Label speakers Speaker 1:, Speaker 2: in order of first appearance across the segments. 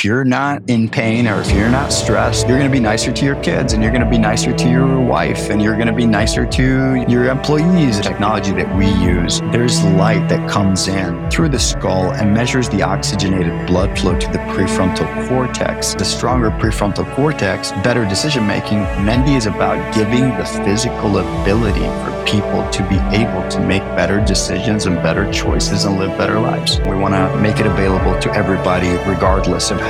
Speaker 1: If you're not in pain or if you're not stressed, you're going to be nicer to your kids and you're going to be nicer to your wife and you're going to be nicer to your employees. The technology that we use, there's light that comes in through the skull and measures the oxygenated blood flow to the prefrontal cortex. The stronger prefrontal cortex, better decision making. Mendi is about giving the physical ability for people to be able to make better decisions and better choices and live better lives. We want to make it available to everybody, regardless of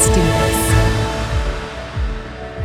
Speaker 2: Let's do this.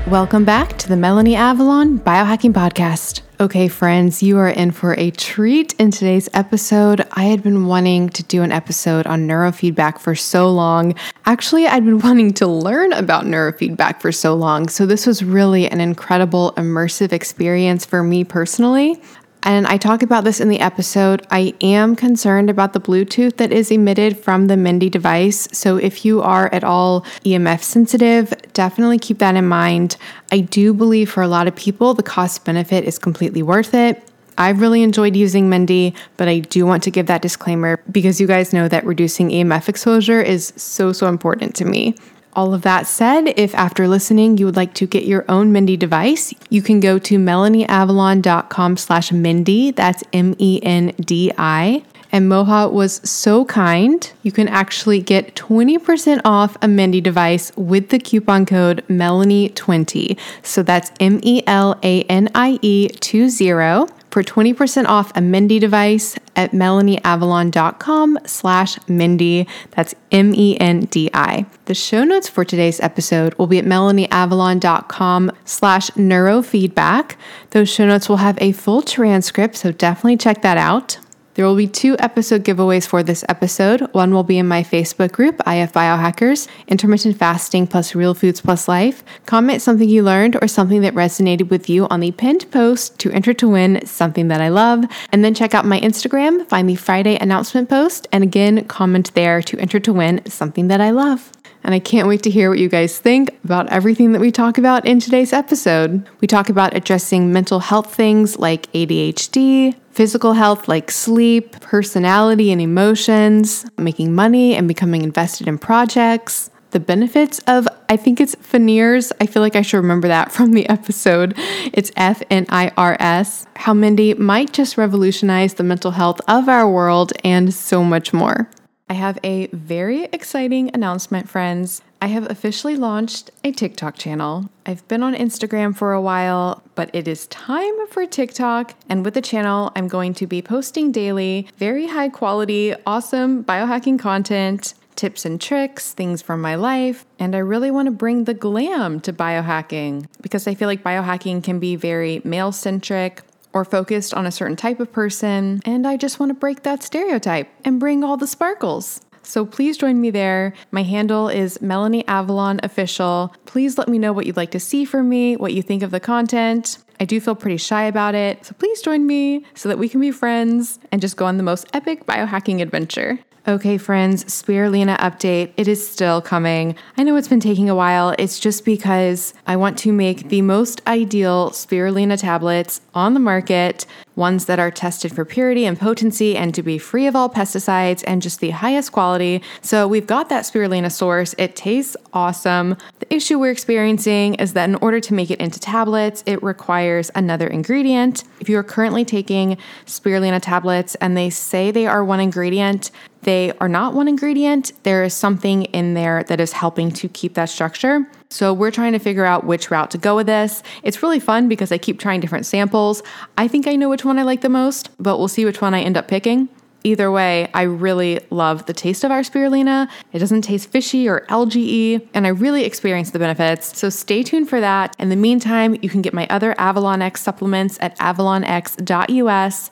Speaker 2: Welcome back to the Melanie Avalon Biohacking Podcast. Okay, friends, you are in for a treat in today's episode. I had been wanting to do an episode on neurofeedback for so long. Actually, I'd been wanting to learn about neurofeedback for so long. So, this was really an incredible immersive experience for me personally. And I talk about this in the episode. I am concerned about the Bluetooth that is emitted from the Mendi device. So if you are at all EMF sensitive, definitely keep that in mind. I do believe for a lot of people, the cost benefit is completely worth it. I've really enjoyed using Mendi, but I do want to give that disclaimer because you guys know that reducing EMF exposure is so, so important to me. All of that said, if after listening you would like to get your own Mendi device, you can go to melanieavalon.com slash Mendi. That's M-E-N-D-I. And Moha was so kind. You can actually get 20% off a Mendi device with the coupon code Melanie20. So that's M E L A N I E 20 for 20% off a Mendi device at melanieavalon.com slash Mendi. That's M-E-N-D-I. The show notes for today's episode will be at melanieavalon.com slash neurofeedback. Those show notes will have a full transcript, so definitely check that out. There will be two episode giveaways for this episode. One will be in my Facebook group, IF Biohackers, Intermittent Fasting plus Real Foods plus Life. Comment something you learned or something that resonated with you on the pinned post to enter to win something that I love. And then check out my Instagram, find the Friday announcement post, and again, comment there to enter to win something that I love and I can't wait to hear what you guys think about everything that we talk about in today's episode. We talk about addressing mental health things like ADHD, physical health like sleep, personality and emotions, making money and becoming invested in projects. The benefits of, I think it's FNIRS. I feel like I should remember that from the episode. It's F N I R S. How Mendi might just revolutionize the mental health of our world and so much more. I have a very exciting announcement, friends. I have officially launched a TikTok channel. I've been on Instagram for a while, but it is time for TikTok. And with the channel, I'm going to be posting daily very high quality, awesome biohacking content, tips and tricks, things from my life. And I really want to bring the glam to biohacking because I feel like biohacking can be very male centric or focused on a certain type of person, and I just want to break that stereotype and bring all the sparkles. So please join me there. My handle is Melanie Avalon Official. Please let me know what you'd like to see from me, what you think of the content. I do feel pretty shy about it, so please join me so that we can be friends and just go on the most epic biohacking adventure. Okay, friends, Spirulina update. It is still coming. I know it's been taking a while. It's just because I want to make the most ideal Spirulina tablets on the market, ones that are tested for purity and potency and to be free of all pesticides and just the highest quality. So we've got that Spirulina source. It tastes awesome. The issue we're experiencing is that in order to make it into tablets, it requires another ingredient. If you are currently taking Spirulina tablets and they say they are one ingredient, they are not one ingredient. There is something in there that is helping to keep that structure. So we're trying to figure out which route to go with this. It's really fun because I keep trying different samples. I think I know which one I like the most, but we'll see which one I end up picking. Either way, I really love the taste of our spirulina. It doesn't taste fishy or algae and I really experience the benefits. So stay tuned for that. In the meantime, you can get my other Avalon X supplements at avalonx.us.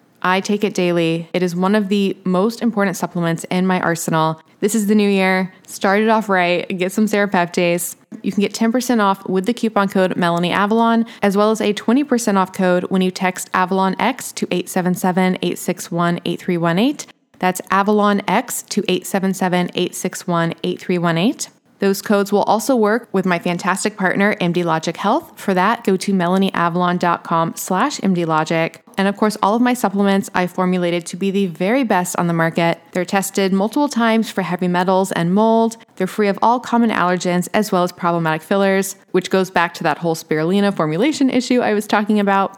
Speaker 2: I take it daily. It is one of the most important supplements in my arsenal. This is the new year. Start it off right. Get some serapeptase. You can get 10% off with the coupon code Melanie Avalon, as well as a 20% off code when you text Avalon X to 877 861 8318. That's Avalon X to 877 861 8318. Those codes will also work with my fantastic partner, MD Logic Health. For that, go to melanieavalon.com slash mdlogic. And of course, all of my supplements I formulated to be the very best on the market. They're tested multiple times for heavy metals and mold. They're free of all common allergens as well as problematic fillers, which goes back to that whole spirulina formulation issue I was talking about.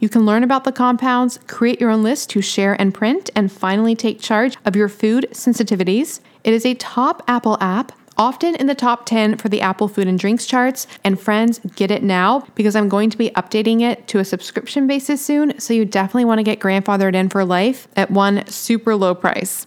Speaker 2: You can learn about the compounds, create your own list to share and print, and finally take charge of your food sensitivities. It is a top Apple app often in the top 10 for the Apple Food and Drinks charts. And friends, get it now because I'm going to be updating it to a subscription basis soon. So you definitely want to get grandfathered in for life at one super low price.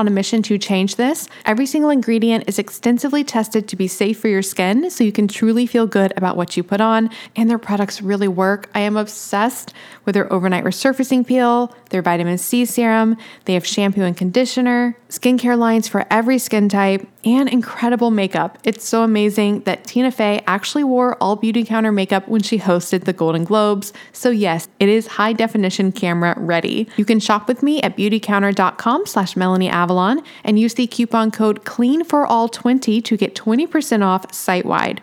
Speaker 2: on a mission to change this. Every single ingredient is extensively tested to be safe for your skin, so you can truly feel good about what you put on, and their products really work. I am obsessed with their overnight resurfacing peel, their vitamin C serum, they have shampoo and conditioner, skincare lines for every skin type, and incredible makeup. It's so amazing that Tina Fey actually wore all Beautycounter makeup when she hosted the Golden Globes. So yes, it is high definition camera ready. You can shop with me at beautycounter.com slash Melanie Avalon and use the coupon code CLEAN for all 20 to get 20% off site wide.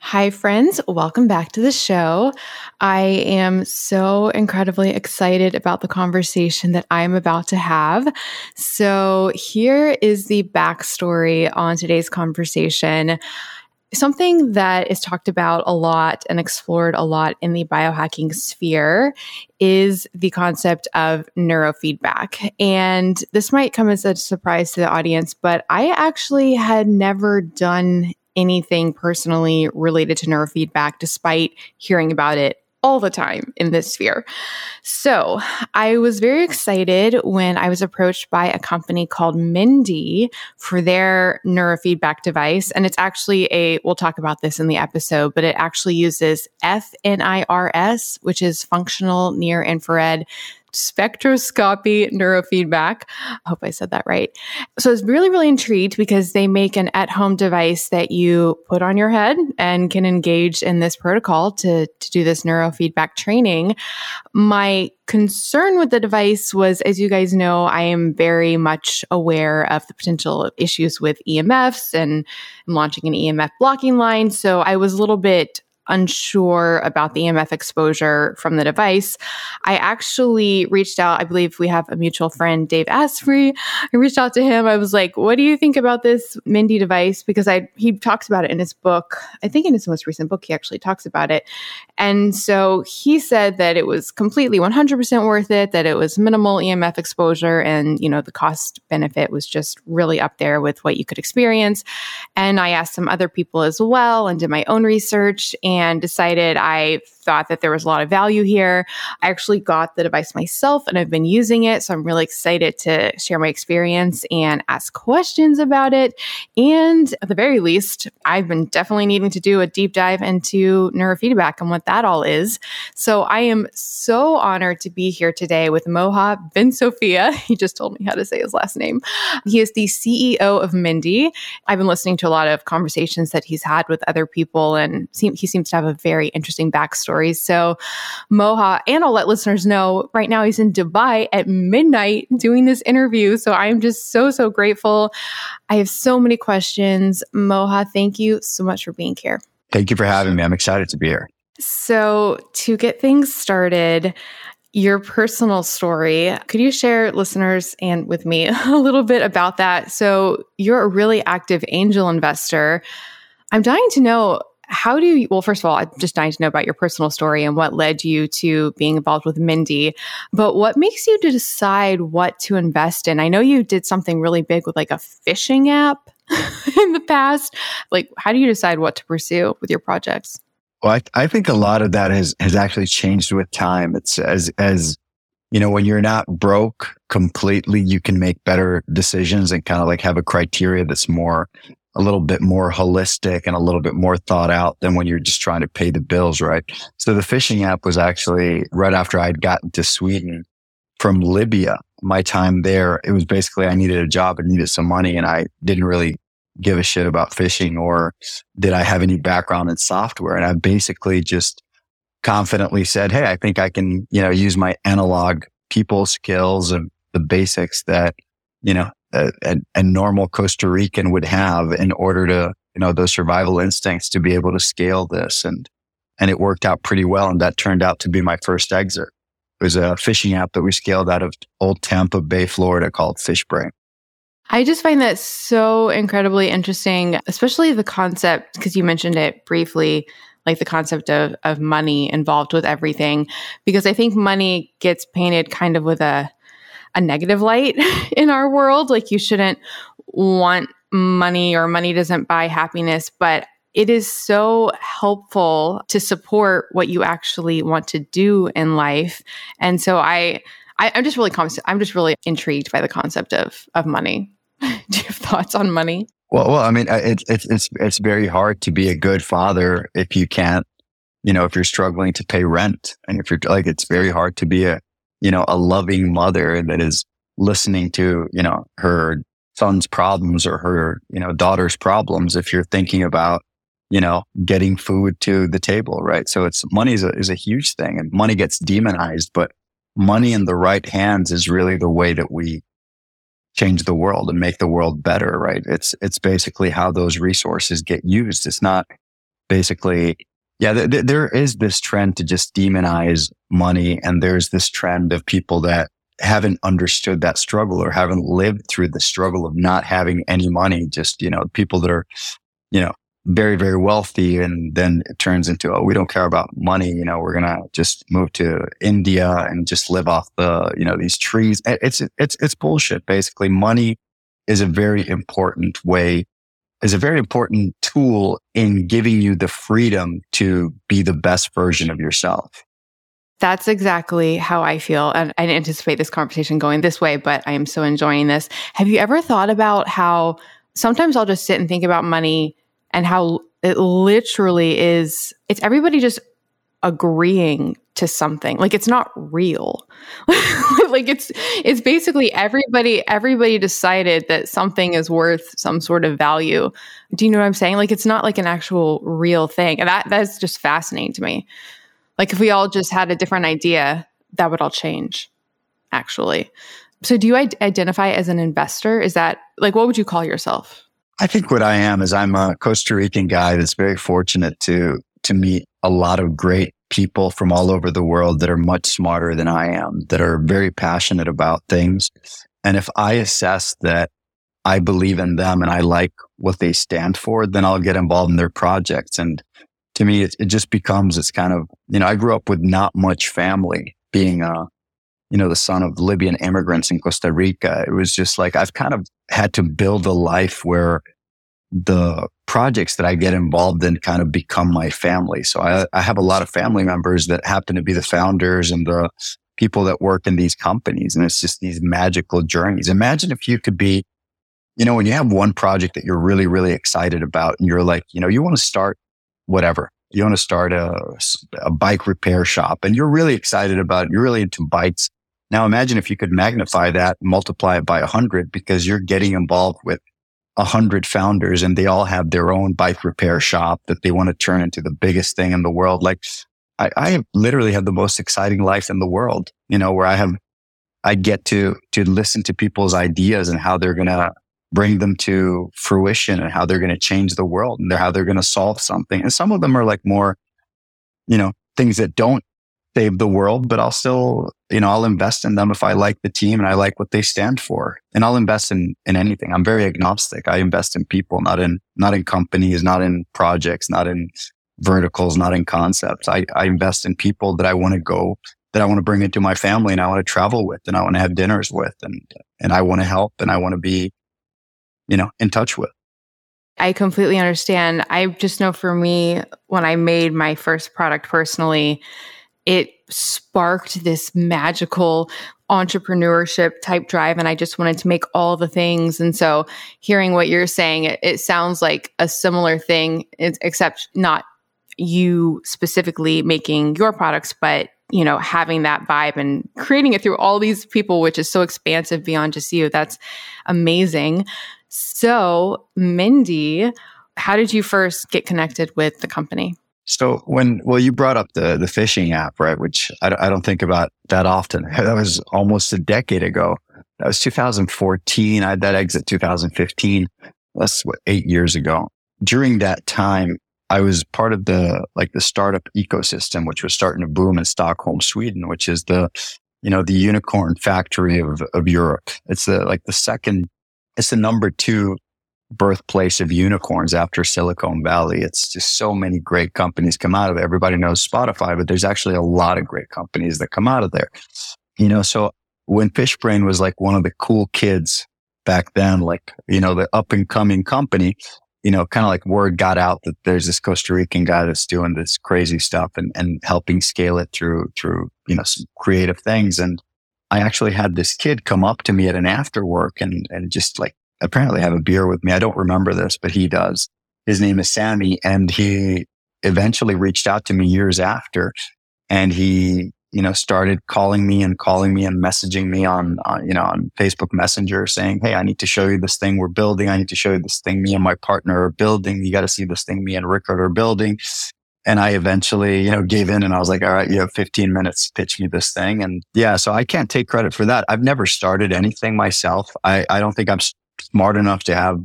Speaker 2: Hi, friends. Welcome back to the show. I am so incredibly excited about the conversation that I'm about to have. So, here is the backstory on today's conversation. Something that is talked about a lot and explored a lot in the biohacking sphere is the concept of neurofeedback. And this might come as a surprise to the audience, but I actually had never done anything personally related to neurofeedback despite hearing about it all the time in this sphere. So I was very excited when I was approached by a company called Mendi for their neurofeedback device. And it's actually a, we'll talk about this in the episode, but it actually uses FNIRS, which is functional near infrared spectroscopy neurofeedback. I hope I said that right. So I was really, really intrigued because they make an at home device that you put on your head and can engage in this protocol to, to do this neurofeedback training. My concern with the device was, as you guys know, I am very much aware of the potential issues with EMFs and I'm launching an EMF blocking line. So I was a little bit unsure about the EMF exposure from the device, I actually reached out. I believe we have a mutual friend, Dave Asprey. I reached out to him. I was like, "What do you think about this Mendi device?" Because I he talks about it in his book. I think in his most recent book, he actually talks about it. And so he said that it was completely 100% worth it. That it was minimal EMF exposure, and you know the cost benefit was just really up there with what you could experience. And I asked some other people as well, and did my own research and and decided I thought that there was a lot of value here. I actually got the device myself and I've been using it. So I'm really excited to share my experience and ask questions about it. And at the very least, I've been definitely needing to do a deep dive into neurofeedback and what that all is. So I am so honored to be here today with Moha Bensofia. He just told me how to say his last name. He is the CEO of Mendi. I've been listening to a lot of conversations that he's had with other people, and he seems to have a very interesting backstory stories. So, Moha, and I'll let listeners know right now he's in Dubai at midnight doing this interview. So, I'm just so, so grateful. I have so many questions. Moha, thank you so much for being here.
Speaker 1: Thank you for having me. I'm excited to be here.
Speaker 2: So, to get things started, your personal story. Could you share listeners and with me a little bit about that? So, you're a really active angel investor. I'm dying to know how do you, well, first of all, I'm just dying to know about your personal story and what led you to being involved with Mendi. But what makes you to decide what to invest in? I know you did something really big with like a fishing app in the past. Like, how do you decide what to pursue with your projects?
Speaker 1: Well, I, I think a lot of that has, has actually changed with time. It's as, as, you know, when you're not broke completely, you can make better decisions and kind of like have a criteria that's more a little bit more holistic and a little bit more thought out than when you're just trying to pay the bills, right? So the fishing app was actually right after I'd gotten to Sweden from Libya. My time there, it was basically I needed a job and needed some money and I didn't really give a shit about fishing or did I have any background in software. And I basically just confidently said, Hey, I think I can, you know, use my analog people skills and the basics that, you know, a, a, a normal Costa Rican would have in order to, you know, those survival instincts to be able to scale this. And, and it worked out pretty well. And that turned out to be my first exit. It was a fishing app that we scaled out of old Tampa Bay, Florida called Fishbrain.
Speaker 2: I just find that so incredibly interesting, especially the concept, because you mentioned it briefly, like the concept of, of money involved with everything, because I think money gets painted kind of with a, a negative light in our world. Like you shouldn't want money or money doesn't buy happiness, but it is so helpful to support what you actually want to do in life. And so I, I am just really I'm just really intrigued by the concept of of money. do you have thoughts on money?
Speaker 1: Well, well, I mean, uh, it's it's it's it's very hard to be a good father if you can't you know, if you're struggling to pay rent and if you're like, it's very hard to be a, you know, a loving mother that is listening to, you know, her son's problems or her, you know, daughter's problems if you're thinking about, you know, getting food to the table, right? So it's money is a, is a huge thing and money gets demonized, but money in the right hands is really the way that we change the world and make the world better, right? It's, it's basically how those resources get used. It's not basically, yeah, th- th- there is this trend to just demonize money. And there's this trend of people that haven't understood that struggle or haven't lived through the struggle of not having any money. Just, you know, people that are, you know, very, very wealthy. And then it turns into, oh, we don't care about money. You know, we're going to just move to India and just live off the, you know, these trees. It's, it's, it's bullshit. Basically, money is a very important way, is a very important tool in giving you the freedom to be the best version of yourself.
Speaker 2: That's exactly how I feel. And I anticipate this conversation going this way, but I am so enjoying this. Have you ever thought about how sometimes I'll just sit and think about money and how it literally is, it's everybody just agreeing to something like it's not real like it's it's basically everybody everybody decided that something is worth some sort of value do you know what i'm saying like it's not like an actual real thing and that that's just fascinating to me like if we all just had a different idea, that would all change, actually. So do you identify as an investor? Is that like, what would you call yourself?
Speaker 1: I think what I am is I'm a Costa Rican guy that's very fortunate to, to meet a lot of great people from all over the world that are much smarter than I am, that are very passionate about things. And if I assess that I believe in them and I like what they stand for, then I'll get involved in their projects. And to me, it, it just becomes, it's kind of, you know, I grew up with not much family being, a, you know, the son of Libyan immigrants in Costa Rica. It was just like, I've kind of had to build a life where the projects that I get involved in kind of become my family. So I, I have a lot of family members that happen to be the founders and the people that work in these companies. And it's just these magical journeys. Imagine if you could be, you know, when you have one project that you're really, really excited about and you're like, you know, you want to start whatever. You want to start a, a bike repair shop and you're really excited about it. You're really into bikes. Now imagine if you could magnify that, multiply it by a hundred because you're getting involved with a hundred founders and they all have their own bike repair shop that they want to turn into the biggest thing in the world. Like I, I have literally had the most exciting life in the world, you know, where I have, I get to, to listen to people's ideas and how they're going to bring them to fruition and how they're going to change the world and how they're going to solve something. And some of them are like more, you know, things that don't save the world, but I'll still, you know, I'll invest in them if I like the team and I like what they stand for. And I'll invest in, in anything. I'm very agnostic. I invest in people, not in, not in companies, not in projects, not in verticals, not in concepts. I, I invest in people that I want to go, that I want to bring into my family and I want to travel with and I want to have dinners with and, and I want to help and I want to be you know, in touch with.
Speaker 2: I completely understand. I just know for me, when I made my first product personally, it sparked this magical entrepreneurship type drive. And I just wanted to make all the things. And so hearing what you're saying, it, it sounds like a similar thing, except not you specifically making your products, but you know, having that vibe and creating it through all these people, which is so expansive beyond just you. That's amazing. So, Mendi, how did you first get connected with the company?
Speaker 1: So when, well, you brought up the, the fishing app, right? Which I, I don't think about that often. That was almost a decade ago. That was 2014. I had that exit 2015. That's what, eight years ago. During that time, I was part of the, like the startup ecosystem, which was starting to boom in Stockholm, Sweden, which is the, you know, the unicorn factory of, of Europe. It's the, like the second it's the number two birthplace of unicorns after Silicon Valley. It's just so many great companies come out of it. Everybody knows Spotify, but there's actually a lot of great companies that come out of there. You know, so when Fishbrain was like one of the cool kids back then, like, you know, the up and coming company, you know, kind of like word got out that there's this Costa Rican guy that's doing this crazy stuff and, and helping scale it through, through, you know, some creative things. And I actually had this kid come up to me at an after work and, and just like apparently have a beer with me. I don't remember this, but he does. His name is Sammy and he eventually reached out to me years after and he, you know, started calling me and calling me and messaging me on, on, you know, on Facebook Messenger saying, Hey, I need to show you this thing we're building. I need to show you this thing me and my partner are building. You got to see this thing me and Rickard are building. And I eventually, you know, gave in and I was like, all right, you have 15 minutes, pitch me this thing. And yeah, so I can't take credit for that. I've never started anything myself. I, I don't think I'm smart enough to have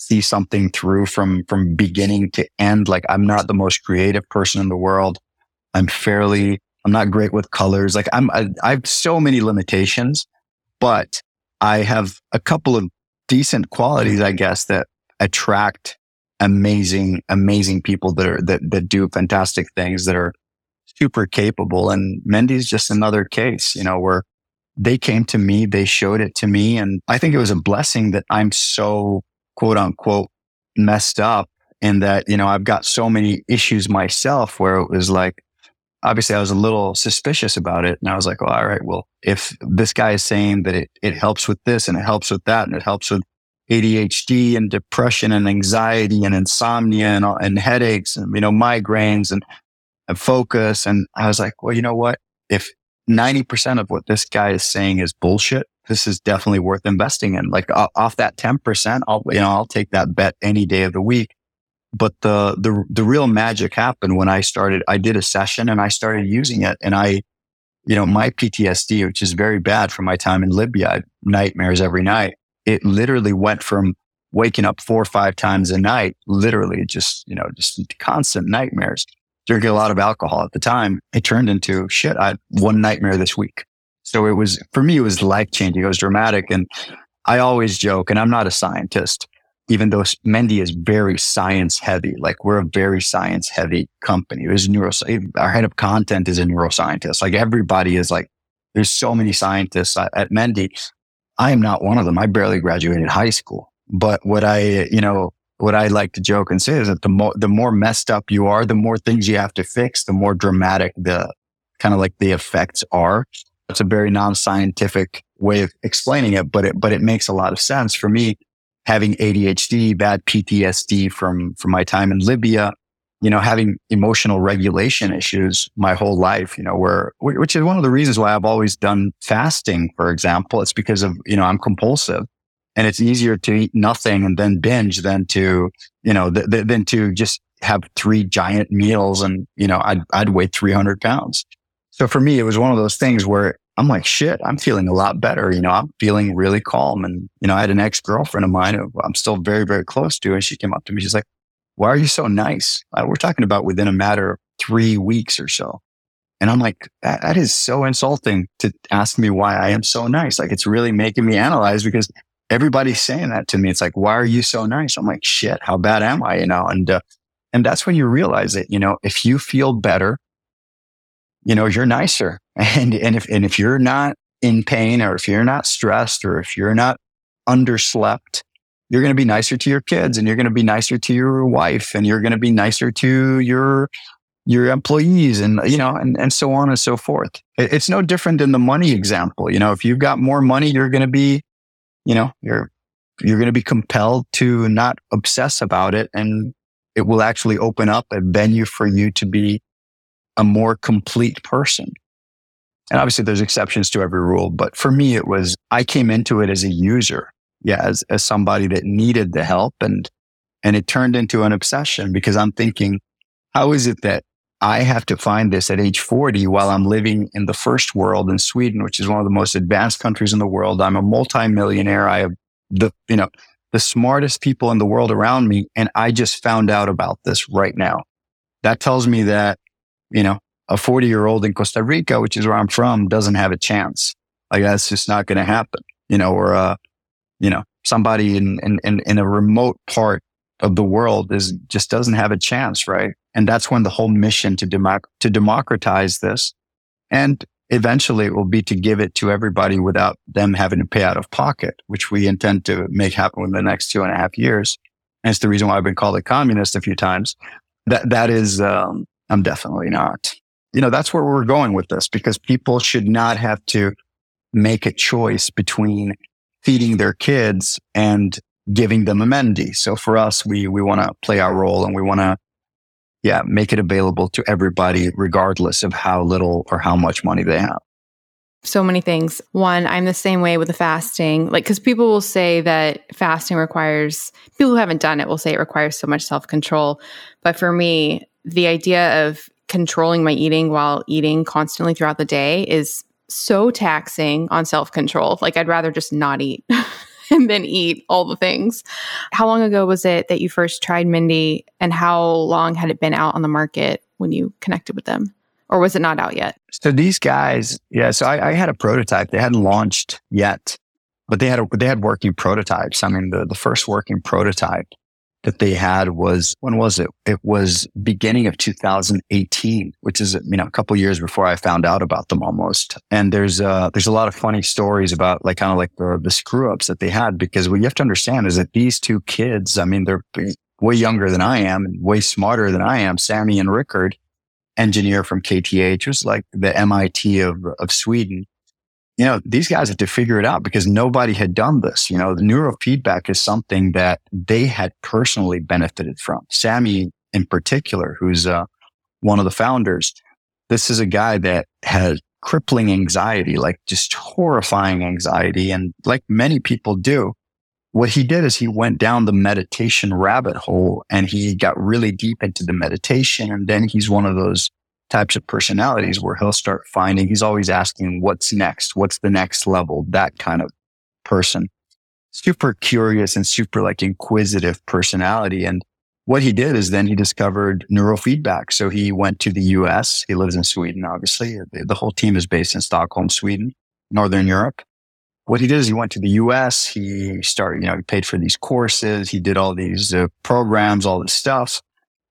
Speaker 1: see something through from, from beginning to end. Like I'm not the most creative person in the world. I'm fairly, I'm not great with colors. Like I'm, I, I have so many limitations, but I have a couple of decent qualities, I guess, that attract amazing, amazing people that are, that, that do fantastic things that are super capable. And Mendi's just another case, you know, where they came to me, they showed it to me. And I think it was a blessing that I'm so quote unquote messed up in that, you know, I've got so many issues myself where it was like, obviously I was a little suspicious about it. And I was like, well, all right, well, if this guy is saying that it, it helps with this and it helps with that and it helps with ADHD and depression and anxiety and insomnia and, and headaches and, you know, migraines and, and focus. And I was like, well, you know what? If 90% of what this guy is saying is bullshit, this is definitely worth investing in. Like off that 10%, I'll, you know, I'll take that bet any day of the week. But the, the, the real magic happened when I started, I did a session and I started using it and I, you know, my PTSD, which is very bad from my time in Libya, nightmares every night. It literally went from waking up four or five times a night, literally just, you know, just constant nightmares. Drinking a lot of alcohol at the time, it turned into shit. I had one nightmare this week. So it was, for me, it was life changing. It was dramatic. And I always joke, and I'm not a scientist, even though Mendi is very science heavy. Like we're a very science heavy company. There's neuro, eh, our head of content is a neuroscientist. Like everybody is like, there's so many scientists at Mendi. I am not one of them. I barely graduated high school. But what I, you know, what I like to joke and say is that the more, the more messed up you are, the more things you have to fix, the more dramatic the kind of like the effects are. It's a very non-scientific way of explaining it, but it, but it makes a lot of sense for me having ADHD, bad PTSD from, from my time in Libya, you know, having emotional regulation issues my whole life, you know, where, which is one of the reasons why I've always done fasting, for example. It's because of, you know, I'm compulsive and it's easier to eat nothing and then binge than to, you know, th- th- than to just have three giant meals and, you know, I'd, I'd weigh 300 pounds. So for me, it was one of those things where I'm like, shit, I'm feeling a lot better. You know, I'm feeling really calm. And, you know, I had an ex girlfriend of mine who I'm still very, very close to. And she came up to me. She's like, why are you so nice? We're talking about within a matter of three weeks or so. And I'm like, that, that is so insulting to ask me why I am so nice. Like it's really making me analyze because everybody's saying that to me. It's like, why are you so nice? I'm like, shit, how bad am I? You know, and, uh, and that's when you realize it, you know, if you feel better, you know, you're nicer. And, and if, and if you're not in pain or if you're not stressed or if you're not underslept, you're going to be nicer to your kids and you're going to be nicer to your wife and you're going to be nicer to your, your employees and, you know, and, and so on and so forth. It's no different than the money example. You know, if you've got more money, you're going to be, you know, you're, you're going to be compelled to not obsess about it and it will actually open up a venue for you to be a more complete person. And obviously there's exceptions to every rule, but for me, it was, I came into it as a user. Yeah. As, as somebody that needed the help and, and it turned into an obsession because I'm thinking, how is it that I have to find this at age 40 while I'm living in the first world in Sweden, which is one of the most advanced countries in the world. I'm a multimillionaire. I have the, you know, the smartest people in the world around me. And I just found out about this right now. That tells me that you know, a 40 year old in Costa Rica, which is where I'm from, doesn't have a chance. Like that's just not going to happen, you know, or, uh, you know, somebody in, in, in a remote part of the world is just doesn't have a chance. Right. And that's when the whole mission to democ- to democratize this and eventually it will be to give it to everybody without them having to pay out of pocket, which we intend to make happen in the next two and a half years. And it's the reason why I've been called a communist a few times. That, that is, um, I'm definitely not. You know, that's where we're going with this because people should not have to make a choice between feeding their kids and giving them a Mendi. So for us, we, we want to play our role and we want to, yeah, make it available to everybody, regardless of how little or how much money they have.
Speaker 2: So many things. One, I'm the same way with the fasting. Like, because people will say that fasting requires, people who haven't done it will say it requires so much self control. But for me, the idea of controlling my eating while eating constantly throughout the day is so taxing on self control. Like, I'd rather just not eat. and then eat all the things. How long ago was it that you first tried Mendi and how long had it been out on the market when you connected with them? Or was it not out yet?
Speaker 1: So these guys, yeah, so I, I had a prototype. They hadn't launched yet, but they had a, they had working prototypes. I mean, the, the first working prototype that they had was when was it? It was beginning of 2018, which is you know a couple years before I found out about them almost. And there's uh there's a lot of funny stories about like kind of like the the screw ups that they had because what you have to understand is that these two kids, I mean, they're way younger than I am and way smarter than I am. Sammy and Rickard, engineer from KTH, was like the MIT of of Sweden you know, these guys had to figure it out because nobody had done this. You know, the neurofeedback is something that they had personally benefited from. Sammy, in particular, who's uh, one of the founders, this is a guy that had crippling anxiety, like just horrifying anxiety. And like many people do, what he did is he went down the meditation rabbit hole and he got really deep into the meditation. And then he's one of those types of personalities where he'll start finding, he's always asking, what's next? What's the next level? That kind of person. Super curious and super like inquisitive personality. And what he did is then he discovered neurofeedback. So he went to the US. He lives in Sweden, obviously. The whole team is based in Stockholm, Sweden, Northern Europe. What he did is he went to the US. He started, you know, he paid for these courses. He did all these uh, programs, all this stuff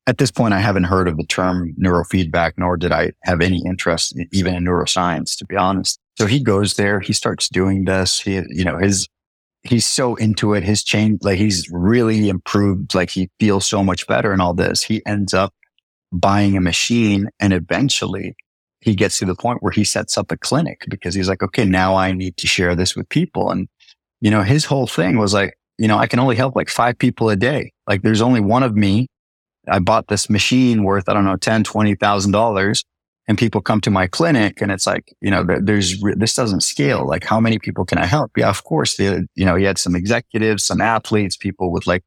Speaker 1: at this point, I haven't heard of the term neurofeedback, nor did I have any interest even in neuroscience, to be honest. So he goes there, he starts doing this. He, you know, his, he's so into it. His change, like he's really improved. Like he feels so much better and all this. He ends up buying a machine and eventually he gets to the point where he sets up a clinic because he's like, okay, now I need to share this with people. And, you know, his whole thing was like, you know, I can only help like five people a day. Like there's only one of me I bought this machine worth, I don't know, ten, twenty thousand dollars. And people come to my clinic and it's like, you know, there's, this doesn't scale. Like how many people can I help? Yeah, of course. They, you know, he had some executives, some athletes, people with like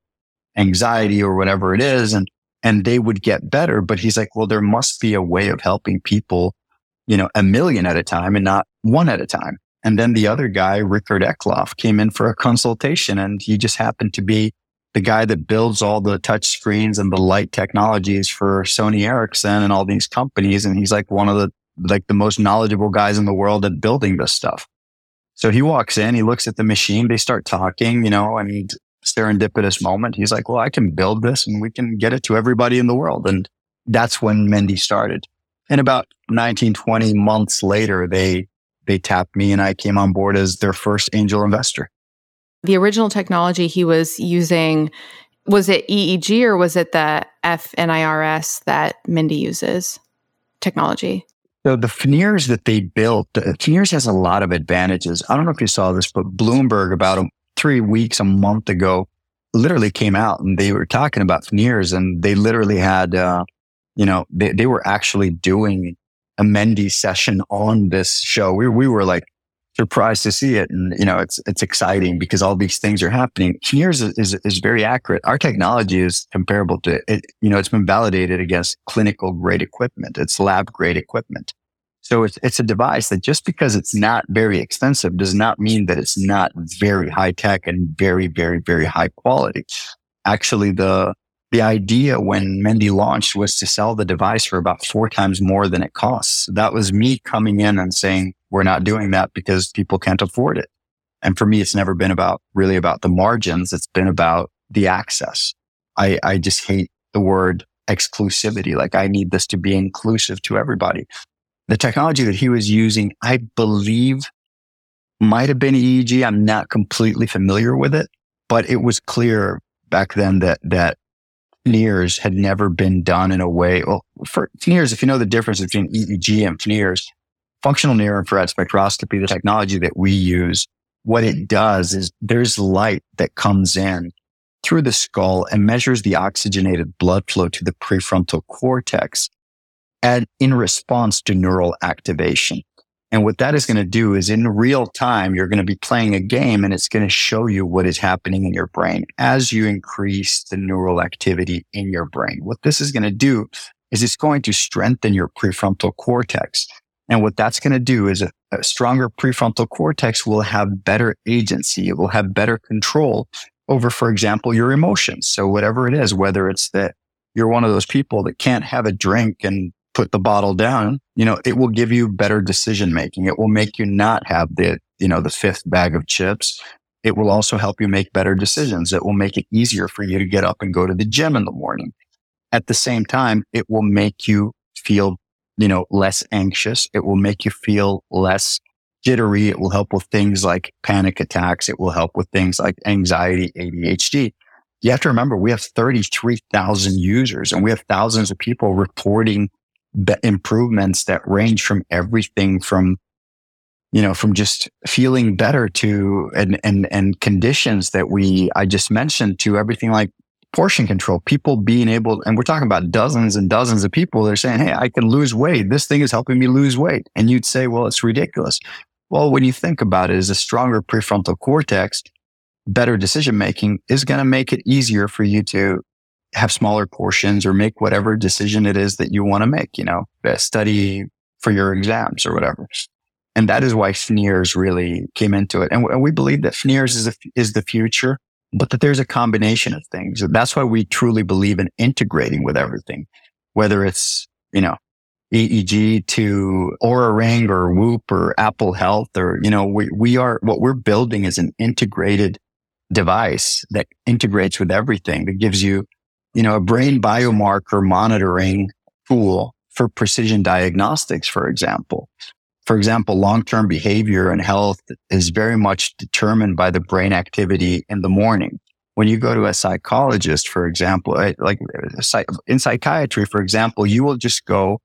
Speaker 1: anxiety or whatever it is. And, and they would get better. But he's like, well, there must be a way of helping people, you know, a million at a time and not one at a time. And then the other guy, Rickard Eklof, came in for a consultation and he just happened to be the guy that builds all the touch screens and the light technologies for Sony Ericsson and all these companies. And he's like one of the, like the most knowledgeable guys in the world at building this stuff. So he walks in, he looks at the machine, they start talking, you know, and serendipitous moment. He's like, well, I can build this and we can get it to everybody in the world. And that's when Mendi started. And about 19, 20 months later, they, they tapped me and I came on board as their first angel investor.
Speaker 2: The original technology he was using was it EEG or was it the FNIRS that Mendi uses technology?
Speaker 1: So the FNIRS that they built, FNIRS has a lot of advantages. I don't know if you saw this, but Bloomberg about three weeks, a month ago, literally came out and they were talking about FNIRS and they literally had, uh, you know, they, they were actually doing a Mendi session on this show. We, we were like, surprised to see it. And, you know, it's, it's exciting because all these things are happening. FNIRS is, is, is very accurate. Our technology is comparable to it. You know, it's been validated against clinical grade equipment. It's lab grade equipment. So it's, it's a device that just because it's not very expensive does not mean that it's not very high tech and very, very, very high quality. Actually, the, the idea when Mendi launched was to sell the device for about four times more than it costs. That was me coming in and saying, we're not doing that because people can't afford it. And for me, it's never been about really about the margins. It's been about the access. I, I just hate the word exclusivity. Like I need this to be inclusive to everybody. The technology that he was using, I believe might have been EEG. I'm not completely familiar with it, but it was clear back then that, that FNIRS had never been done in a way. Well, for FNIRS, if you know the difference between EEG and FNIRS, functional near infrared spectroscopy, the technology that we use, what it does is there's light that comes in through the skull and measures the oxygenated blood flow to the prefrontal cortex and in response to neural activation. And what that is going to do is in real time, you're going to be playing a game and it's going to show you what is happening in your brain as you increase the neural activity in your brain. What this is going to do is it's going to strengthen your prefrontal cortex. And what that's going to do is a, a stronger prefrontal cortex will have better agency. It will have better control over, for example, your emotions. So whatever it is, whether it's that you're one of those people that can't have a drink and put the bottle down, you know, it will give you better decision making. It will make you not have the, you know, the fifth bag of chips. It will also help you make better decisions. It will make it easier for you to get up and go to the gym in the morning. At the same time, it will make you feel, you know, less anxious. It will make you feel less jittery. It will help with things like panic attacks. It will help with things like anxiety, ADHD. You have to remember we have 33,000 users and we have thousands of people reporting improvements that range from everything from you know from just feeling better to and and and conditions that we I just mentioned to everything like portion control people being able and we're talking about dozens and dozens of people they're saying hey I can lose weight. This thing is helping me lose weight. And you'd say well it's ridiculous. Well when you think about it is a stronger prefrontal cortex better decision making is going to make it easier for you to have smaller portions or make whatever decision it is that you want to make, you know, study for your exams or whatever. And that is why FNIRS really came into it. And we believe that FNIRS is, is the future, but that there's a combination of things. That's why we truly believe in integrating with everything, whether it's, you know, EEG to Oura Ring or Whoop or Apple Health or, you know, we, we are, what we're building is an integrated device that integrates with everything that gives you you know, a brain biomarker monitoring tool for precision diagnostics, for example. For example, long-term behavior and health is very much determined by the brain activity in the morning. When you go to a psychologist, for example, eh, like uh, in psychiatry, for example, you will just go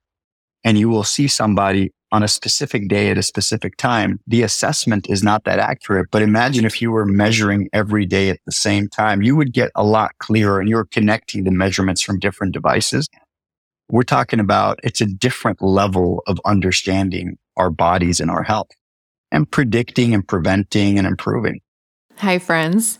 Speaker 1: and you will see somebody on a specific day at a specific time, the assessment is not that accurate. But imagine if you were measuring every day at the same time, you would get a lot clearer and you're connecting the measurements from different devices. We're talking about it's a different level of understanding our bodies and our health and predicting and preventing and improving.
Speaker 2: Hi, friends.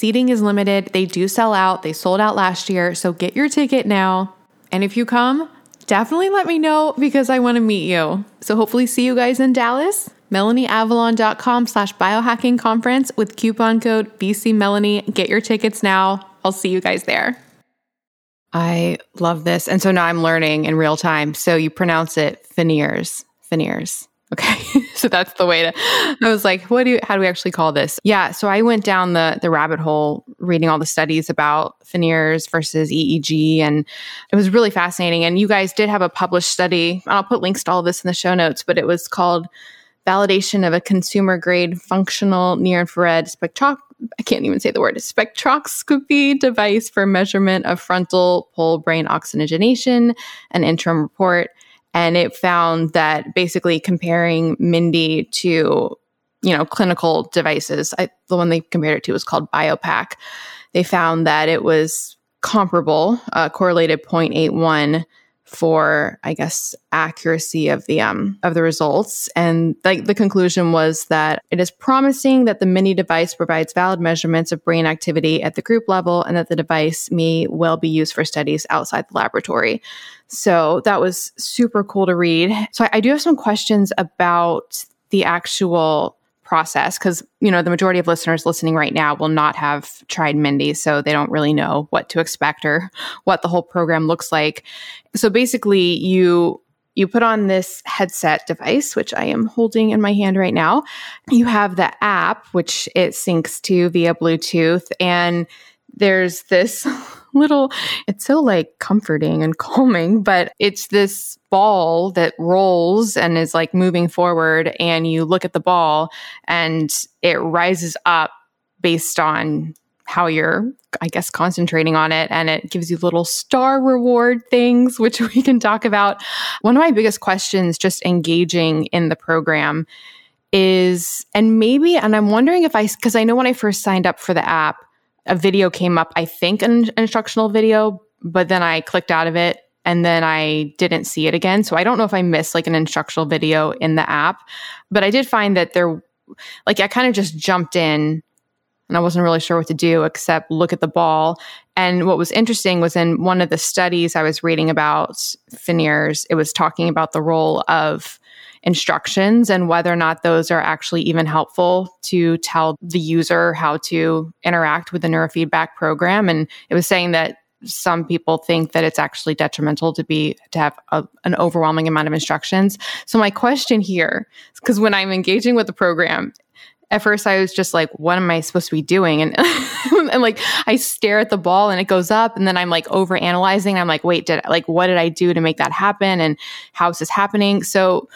Speaker 2: Seating is limited. They do sell out. They sold out last year. So get your ticket now. And if you come, definitely let me know because I want to meet you. So hopefully see you guys in Dallas. MelanieAvalon.com slash biohacking conference with coupon code BCMelanie. Get your tickets now. I'll see you guys there. I love this. And so now I'm learning in real time. So you pronounce it FNIRS. FNIRS. Okay. so that's the way to I was like, what do you how do we actually call this? Yeah. So I went down the the rabbit hole reading all the studies about FNIRS versus EEG and it was really fascinating. And you guys did have a published study. I'll put links to all this in the show notes, but it was called Validation of a Consumer Grade Functional Near Infrared Spectro I can't even say the word spectroscopy device for measurement of frontal pole brain oxygenation, an interim report. And it found that basically comparing Mendi to, you know, clinical devices, I, the one they compared it to was called BioPac. They found that it was comparable, uh, correlated 0.81 for i guess accuracy of the um of the results. And like the conclusion was that it is promising that the Mendi device provides valid measurements of brain activity at the group level and that the device may well be used for studies outside the laboratory. So that was super cool to read. So I, I do have some questions about the actual process because you know the majority of listeners listening right now will not have tried Mendi so they don't really know what to expect or what the whole program looks like. So basically you you put on this headset device which i am holding in my hand right now. You have the app which it syncs to via bluetooth and there's this little, it's so like comforting and calming, but it's this ball that rolls and is like moving forward. And you look at the ball and it rises up based on how you're, I guess, concentrating on it. And it gives you little star reward things, which we can talk about. One of my biggest questions just engaging in the program is, and maybe, and I'm wondering if I, because I know when I first signed up for the app, a video came up, I think an, instructional video, but then I clicked out of it and then I didn't see it again. So I don't know if I missed like an instructional video in the app, but I did find that there, like, I kind of just jumped in and I wasn't really sure what to do except look at the ball. And what was interesting was in one of the studies I was reading about FNIRS, it was talking about the role of instructions and whether or not those are actually even helpful to tell the user how to interact with the neurofeedback program. And it was saying that some people think that it's actually detrimental to be to have a, an overwhelming amount of instructions. So my question here, because when I'm engaging with the program, at first I was just like, what am I supposed to be doing? And, and like I stare at the ball and it goes up and then I'm like over analyzing. I'm like, wait, did like what did I do to make that happen? And how is this happening? So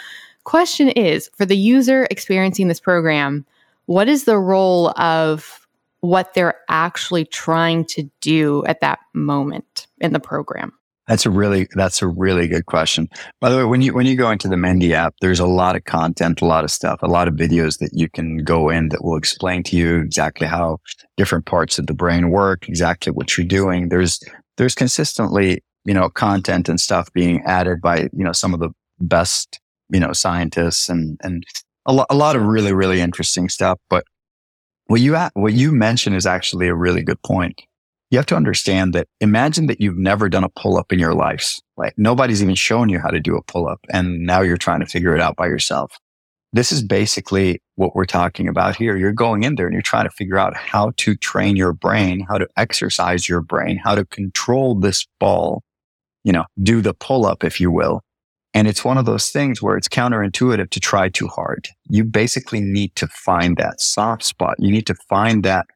Speaker 2: Question is for the user experiencing this program, what is the role of what they're actually trying to do at that moment in the program?
Speaker 1: That's a really that's a really good question. By the way, when you when you go into the Mendi app, there's a lot of content, a lot of stuff, a lot of videos that you can go in that will explain to you exactly how different parts of the brain work, exactly what you're doing. There's there's consistently, you know, content and stuff being added by, you know, some of the best you know, scientists and, and a, lo- a lot of really, really interesting stuff. But what you, what you mentioned is actually a really good point. You have to understand that imagine that you've never done a pull up in your life. Like nobody's even shown you how to do a pull up and now you're trying to figure it out by yourself. This is basically what we're talking about here. You're going in there and you're trying to figure out how to train your brain, how to exercise your brain, how to control this ball, you know, do the pull up, if you will, and it's one of those things where it's counterintuitive to try too hard. You basically need to find that soft spot. You need to find that,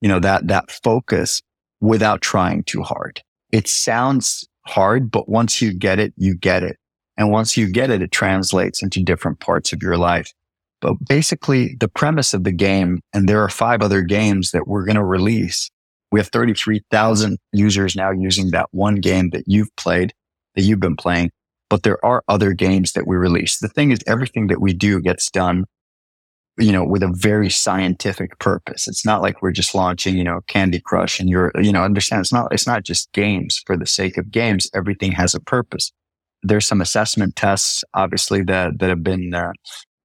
Speaker 1: you know, that, that focus without trying too hard. It sounds hard, but once you get it, you get it. And once you get it, it translates into different parts of your life. But basically the premise of the game, and there are five other games that we're going to release. We have 33,000 users now using that one game that you've played, that you've been playing but there are other games that we release. The thing is, everything that we do gets done, you know, with a very scientific purpose. It's not like we're just launching, you know, Candy Crush and you're, you know, understand it's not, it's not just games for the sake of games. Everything has a purpose. There's some assessment tests, obviously, that, that have been, uh,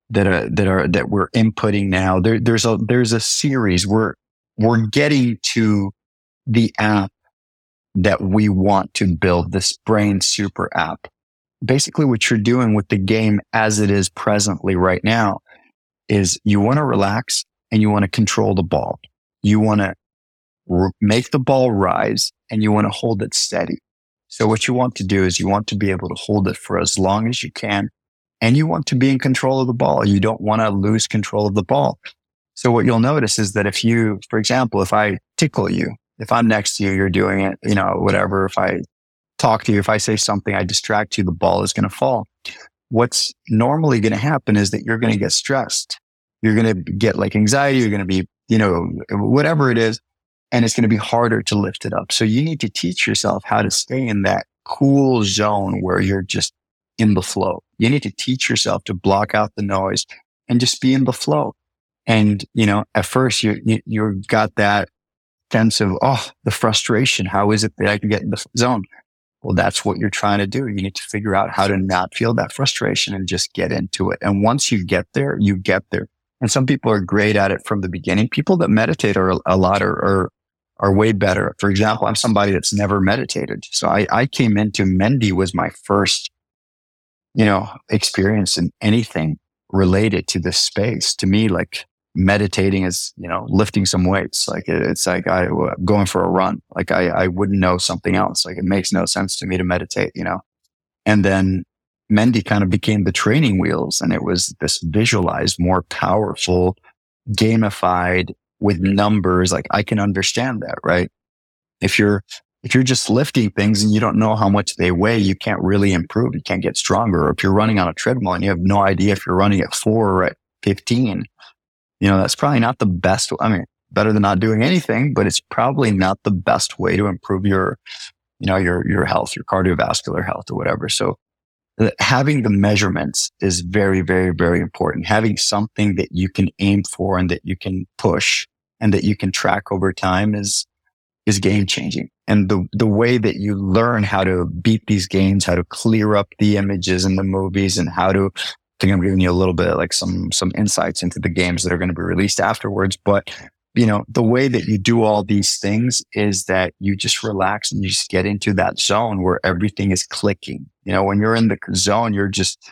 Speaker 1: that are, that are, that we're inputting now. There, there's a, there's a series. We're, we're getting to the app that we want to build this brain super app basically what you're doing with the game as it is presently right now is you want to relax and you want to control the ball. You want to r- make the ball rise and you want to hold it steady. So what you want to do is you want to be able to hold it for as long as you can and you want to be in control of the ball. You don't want to lose control of the ball. So what you'll notice is that if you, for example, if I tickle you, if I'm next to you, you're doing it, you know, whatever. If I talk to you, if I say something, I distract you, the ball is going to fall. What's normally going to happen is that you're going to get stressed. You're going to get like anxiety. You're going to be, you know, whatever it is. And it's going to be harder to lift it up. So you need to teach yourself how to stay in that cool zone where you're just in the flow. You need to teach yourself to block out the noise and just be in the flow. And, you know, at first you, you, you got that sense of, oh, the frustration. How is it that I can get in the zone? Well, that's what you're trying to do. You need to figure out how to not feel that frustration and just get into it. And once you get there, you get there. And some people are great at it from the beginning. People that meditate are a lot are, are, are way better. For example, I'm somebody that's never meditated. So I, I came into Mendi was my first, you know, experience in anything related to this space. To me, like meditating is, you know, lifting some weights. Like it's like I uh, going for a run. Like I, I wouldn't know something else. Like it makes no sense to me to meditate, you know? And then Mendi kind of became the training wheels and it was this visualized, more powerful, gamified with numbers. Like I can understand that, right? If you're, if you're just lifting things and you don't know how much they weigh, you can't really improve. You can't get stronger. Or if you're running on a treadmill and you have no idea if you're running at four or at 15, you know, that's probably not the best. I mean, better than not doing anything, but it's probably not the best way to improve your, you know, your, your health, your cardiovascular health or whatever. So uh, having the measurements is very, very, very important. Having something that you can aim for and that you can push and that you can track over time is, is game changing. And the, the way that you learn how to beat these games, how to clear up the images in the movies and how to think I'm giving you a little bit like some some insights into the games that are going to be released afterwards. But you know, the way that you do all these things is that you just relax and you just get into that zone where everything is clicking. You know, when you're in the zone, you're just,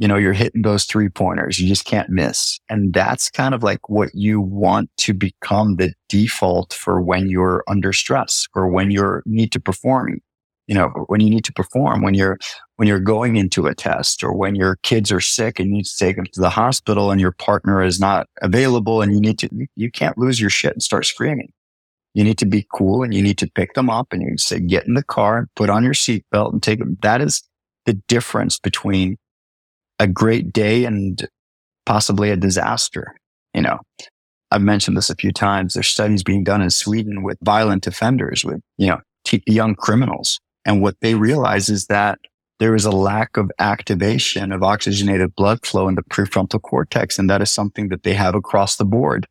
Speaker 1: you know, you're hitting those three pointers. You just can't miss. And that's kind of like what you want to become the default for when you're under stress or when you need to perform you know, when you need to perform, when you're, when you're going into a test or when your kids are sick and you need to take them to the hospital and your partner is not available and you need to, you can't lose your shit and start screaming. You need to be cool and you need to pick them up and you say, get in the car and put on your seatbelt and take them. That is the difference between a great day and possibly a disaster. You know, I've mentioned this a few times. There's studies being done in Sweden with violent offenders, with, you know, young criminals and what they realize is that there is a lack of activation of oxygenated blood flow in the prefrontal cortex. And that is something that they have across the board.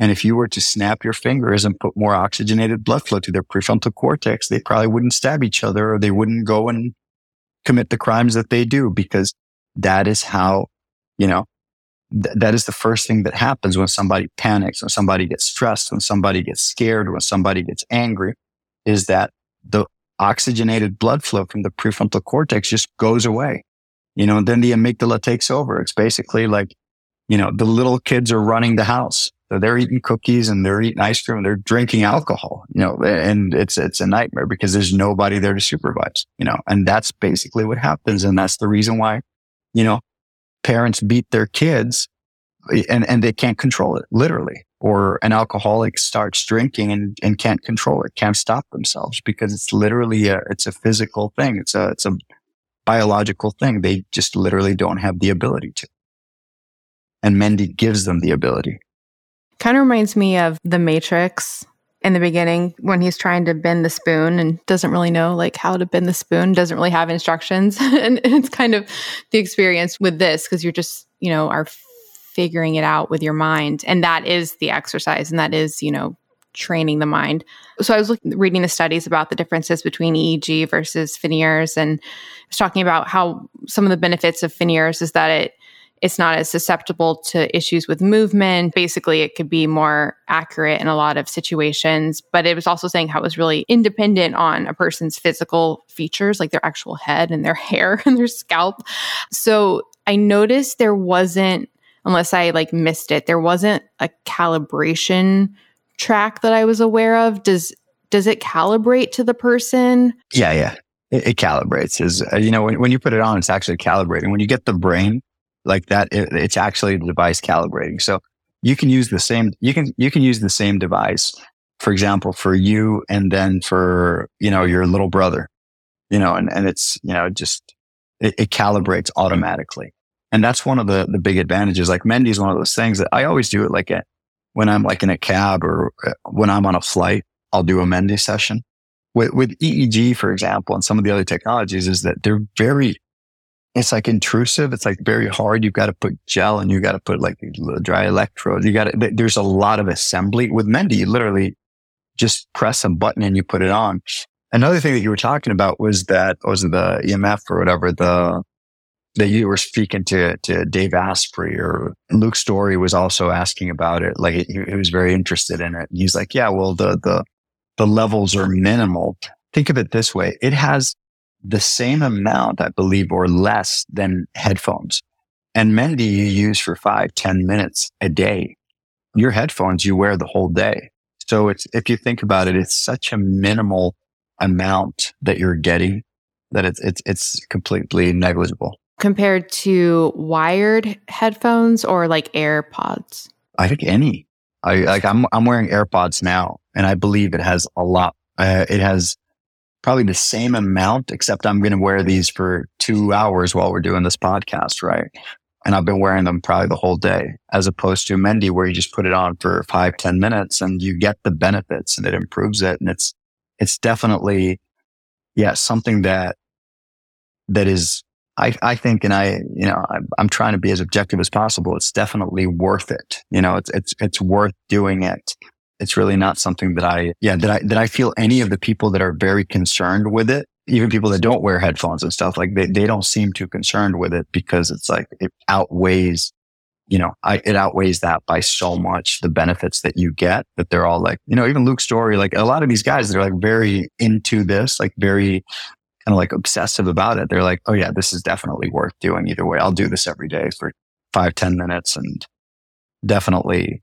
Speaker 1: And if you were to snap your fingers and put more oxygenated blood flow to their prefrontal cortex, they probably wouldn't stab each other or they wouldn't go and commit the crimes that they do because that is how, you know, th- that is the first thing that happens when somebody panics, when somebody gets stressed, when somebody gets scared, when somebody gets angry is that the oxygenated blood flow from the prefrontal cortex just goes away. You know, and then the amygdala takes over. It's basically like, you know, the little kids are running the house. So they're eating cookies and they're eating ice cream and they're drinking alcohol, you know, and it's, it's a nightmare because there's nobody there to supervise, you know, and that's basically what happens. And that's the reason why, you know, parents beat their kids eh, and, and they can't control it literally or an alcoholic starts drinking and, and can't control it, can't stop themselves because it's literally a, it's a physical thing. It's a, it's a biological thing. They just literally don't have the ability to. And Mendi gives them the ability.
Speaker 2: Kind of reminds me of the Matrix in the beginning when he's trying to bend the spoon and doesn't really know like how to bend the spoon, doesn't really have instructions. and it's kind of the experience with this because you're just, you know, our figuring it out with your mind. And that is the exercise. And that is, you know, training the mind. So I was looking, reading the studies about the differences between EEG versus FNIRS and I was talking about how some of the benefits of FNIRS is that it it's not as susceptible to issues with movement. Basically, it could be more accurate in a lot of situations, but it was also saying how it was really independent on a person's physical features, like their actual head and their hair and their scalp. So I noticed there wasn't unless I like missed it. There wasn't a calibration track that I was aware of. Does does it calibrate to the person?
Speaker 1: Yeah, yeah. It, it calibrates. Is uh, you know when when you put it on, it's actually calibrating. When you get the brain, like that. It, it's actually the device calibrating. So you can use the same, you can, you can use the same device, for example, for you and then for, you know, your little brother, you know, and, and it's, you know, just, it, it calibrates automatically. And that's one of the, the big advantages. Like Mendi is one of those things that I always do it like a, when I'm like in a cab or uh, when I'm on a flight, I'll do a Mendi session. With, with EEG, for example, and some of the other technologies is that they're very, it's like intrusive. It's like very hard. You've got to put gel and you've got to put like dry electrodes. You got to, there's a lot of assembly with Mendi. You literally just press a button and you put it on. Another thing that you were talking about was that was the EMF or whatever, the, that you were speaking to, to Dave Asprey or Luke Storey was also asking about it. Like he, he was very interested in it. He's like, yeah, well, the, the, the levels are minimal. Think of it this way. It has the same amount, I believe, or less than headphones. And Mendi you use for five, ten minutes a day. Your headphones you wear the whole day. So it's, if you think about it, it's such a minimal amount that you're getting that it's, it's, it's completely negligible
Speaker 2: compared to wired headphones or like AirPods?
Speaker 1: I think any. I like I'm I'm wearing AirPods now, and I believe it has a lot. Uh, it has probably the same amount, except I'm going to wear these for two hours while we're doing this podcast, right? And I've been wearing them probably the whole day, as opposed to Mendi, where you just put it on for five ten minutes and you get the benefits and it improves it. And it's it's definitely yeah something that that is I, I think, and I, you know, I'm, I'm, trying to be as objective as possible. It's definitely worth it. You know, it's, it's, it's worth doing it. It's really not something that I, yeah, that I, that I feel any of the people that are very concerned with it, even people that don't wear headphones and stuff, like they, they don't seem too concerned with it because it's like it outweighs, you know, I, it outweighs that by so much the benefits that you get that they're all like, you know, even Luke Storey, like a lot of these guys, they're like very into this, like very kind of like obsessive about it. They're like, oh yeah, this is definitely worth doing either way. I'll do this every day for five, ten minutes and definitely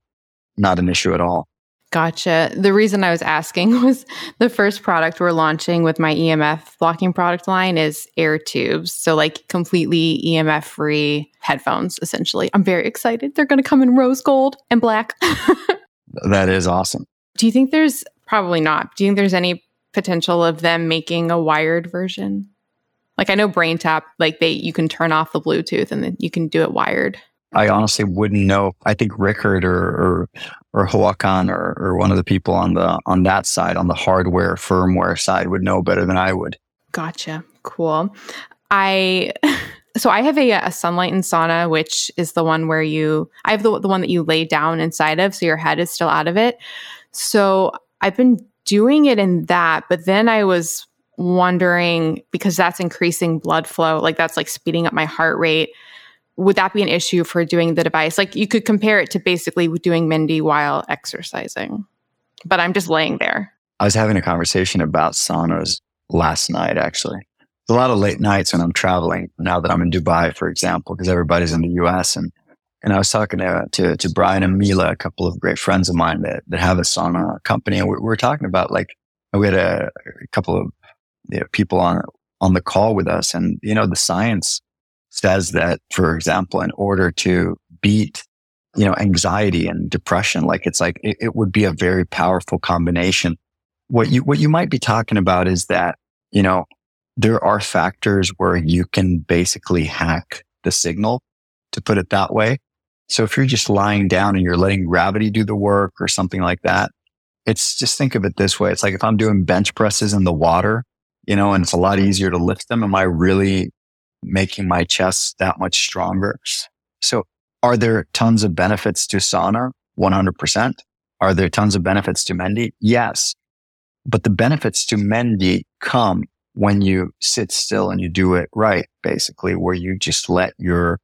Speaker 1: not an issue at all.
Speaker 2: Gotcha. The reason I was asking was the first product we're launching with my EMF blocking product line is air tubes. So, like, completely EMF free headphones, essentially. I'm very excited. They're going to come in rose gold and black.
Speaker 1: that is awesome.
Speaker 2: Do you think there's probably not? Do you think there's any potential of them making a wired version? Like I know BrainTap, like they you can turn off the Bluetooth and then you can do it wired.
Speaker 1: I honestly wouldn't know. I think Rickard or or, or Hakan or, or one of the people on the on that side, on the hardware firmware side, would know better than I would.
Speaker 2: Gotcha. Cool. I so I have a, a Sunlighten sauna, which is the one where you I have the the one that you lay down inside of, so your head is still out of it. So I've been doing it in that, but then I was wondering because that's increasing blood flow, like that's like speeding up my heart rate. Would that be an issue for doing the device? Like you could compare it to basically doing Mendi while exercising, but I'm just laying there.
Speaker 1: I was having a conversation about saunas last night, actually. a lot of late nights when I'm traveling now that I'm in Dubai, for example, because everybody's in the US and and I was talking to, to, to Brian and Mila, a couple of great friends of mine that, that have a sauna company. And we, we were talking about like, we had a, a couple of you know, people on, on the call with us. And, you know, the science says that, for example, in order to beat, you know, anxiety and depression, like it's like, it, it would be a very powerful combination. What you, what you might be talking about is that, you know, there are factors where you can basically hack the signal to put it that way. So if you're just lying down and you're letting gravity do the work or something like that, it's just think of it this way. It's like if I'm doing bench presses in the water, you know, and it's a lot mm-hmm. easier to lift them. Am I really making my chest that much stronger? So are there tons of benefits to sauna? 100%. Are there tons of benefits to Mendi? Yes. But the benefits to Mendi come when you sit still and you do it right, basically, where you just let your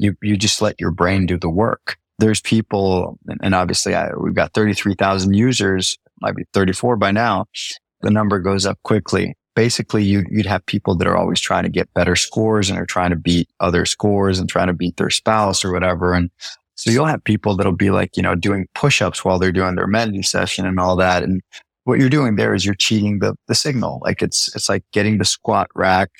Speaker 1: you, you just let your brain do the work. There's people, and obviously I, we've got 33,000 users, might be 34 by now. The number goes up quickly. Basically, you, you'd have people that are always trying to get better scores and are trying to beat other scores and trying to beat their spouse or whatever. And so you'll have people that'll be like, you know, doing push-ups while they're doing their Mendi session and all that. And what you're doing there is you're cheating the, the signal. Like it's, it's like getting the squat rack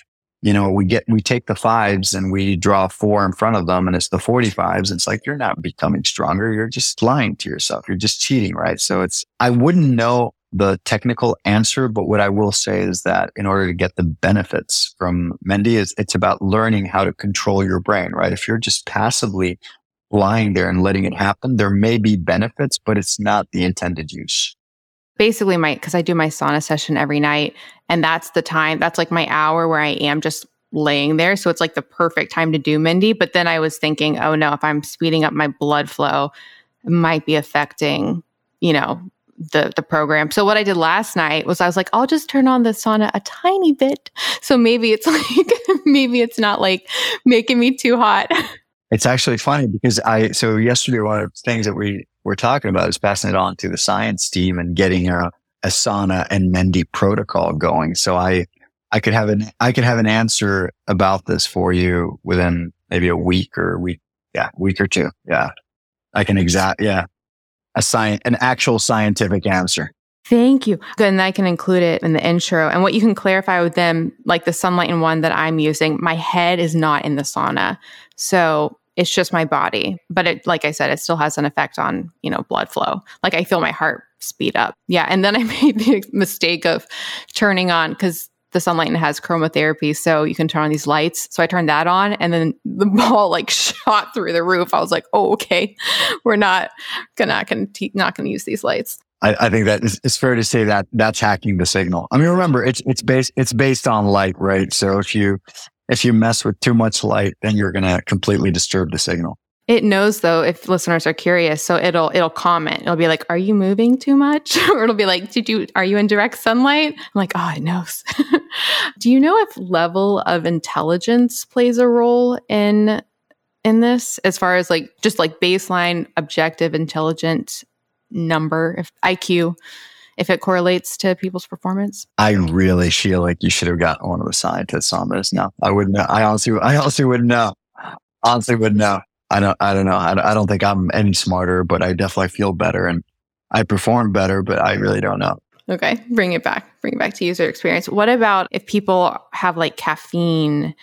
Speaker 1: you know, we get, we take the fives and we draw four in front of them and it's the 45s. It's like, you're not becoming stronger. You're just lying to yourself. You're just cheating, right? So it's, I wouldn't know the technical answer, but what I will say is that in order to get the benefits from Mendi is it's about learning how to control your brain, right? If you're just passively lying there and letting it happen, there may be benefits, but it's not the intended use
Speaker 2: basically my because I do my sauna session every night and that's the time that's like my hour where I am just laying there so it's like the perfect time to do Mendi. but then I was thinking oh no if I'm speeding up my blood flow it might be affecting you know the the program. So what I did last night was I was like, I'll just turn on the sauna a tiny bit. So maybe it's like maybe it's not like making me too hot.
Speaker 1: It's actually funny because I so yesterday one of the things that we we're talking about is passing it on to the science team and getting a, Asana and Mendi protocol going. So I, I could have an, I could have an answer about this for you within maybe a week or a week. Yeah. Week or two. Yeah. I can exact, yeah. A science, an actual scientific answer.
Speaker 2: Thank you. Good. And I can include it in the intro. And what you can clarify with them, like the Sunlighten one that I'm using, my head is not in the sauna. So it's just my body. But it, like I said, it still has an effect on, you know, blood flow. Like I feel my heart speed up. Yeah. And then I made the mistake of turning on because the sunlight has chromotherapy. So you can turn on these lights. So I turned that on and then the ball like shot through the roof. I was like, oh, okay. We're not gonna, not gonna, not gonna use these lights.
Speaker 1: I, I, think that it's, fair to say that that's hacking the signal. I mean, remember, it's it's based it's based on light, right? So if you if you mess with too much light, then you're going to completely disturb the signal.
Speaker 2: It knows though if listeners are curious, so it'll it'll comment. It'll be like, "Are you moving too much?" or it'll be like, "Did you are you in direct sunlight?" I'm like, "Oh, it knows." Do you know if level of intelligence plays a role in in this as far as like just like baseline objective intelligent number if IQ if it correlates to people's performance?
Speaker 1: I really feel like you should have gotten one of the scientists on this. No, I wouldn't know. I honestly, I honestly wouldn't know. Honestly wouldn't know. I don't, I don't know. I don't, I don't think I'm any smarter, but I definitely feel better and I perform better, but I really don't know.
Speaker 2: Okay. Bring it back. Bring it back to user experience. What about if people have like caffeine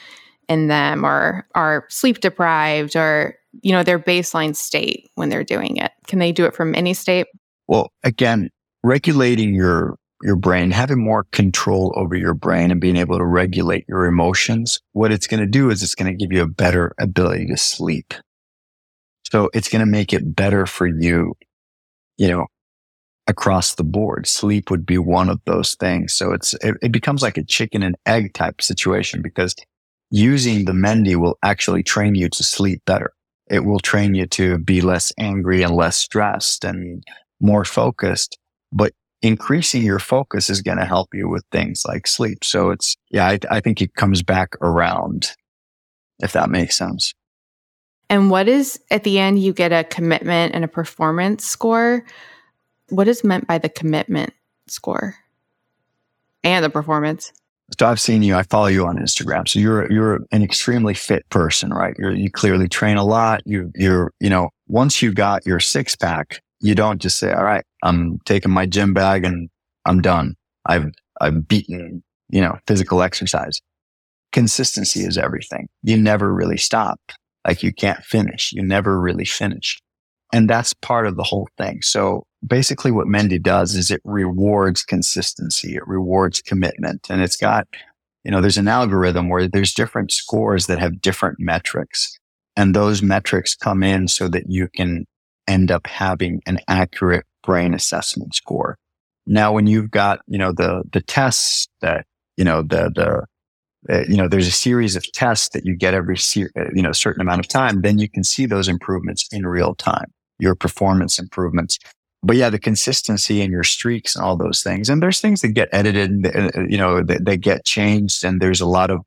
Speaker 2: in them or are sleep deprived or, you know, their baseline state when they're doing it? Can they do it from any state?
Speaker 1: Well, again, regulating your your brain, having more control over your brain and being able to regulate your emotions, what it's going to do is it's going to give you a better ability to sleep. So it's going to make it better for you, you know, across the board. Sleep would be one of those things. So it's, it, it becomes like a chicken and egg type situation because using the Mendi will actually train you to sleep better. It will train you to be less angry and less stressed and more focused but increasing your focus is going to help you with things like sleep. So it's, yeah, I, I think it comes back around if that makes sense.
Speaker 2: And what is at the end, you get a commitment and a performance score. What is meant by the commitment score and the performance?
Speaker 1: So I've seen you. I follow you on Instagram. So you're you're an extremely fit person, right? You're, you clearly train a lot. You you're you know once you got your six pack, you don't just say, all right, I'm taking my gym bag and I'm done. I've, I've beaten, you know, physical exercise. Consistency is everything. You never really stop. Like you can't finish. You never really finish. And that's part of the whole thing. So basically what Mendi does is it rewards consistency. It rewards commitment and it's got, you know, there's an algorithm where there's different scores that have different metrics and those metrics come in so that you can end up having an accurate brain assessment score. Now, when you've got, you know, the, the tests that, you know, the, the, uh, you know, there's a series of tests that you get every, uh, you know, certain amount of time, then you can see those improvements in real time, your performance improvements. But yeah, the consistency and your streaks and all those things. And there's things that get edited, uh, you know, that, that get changed. And there's a lot of,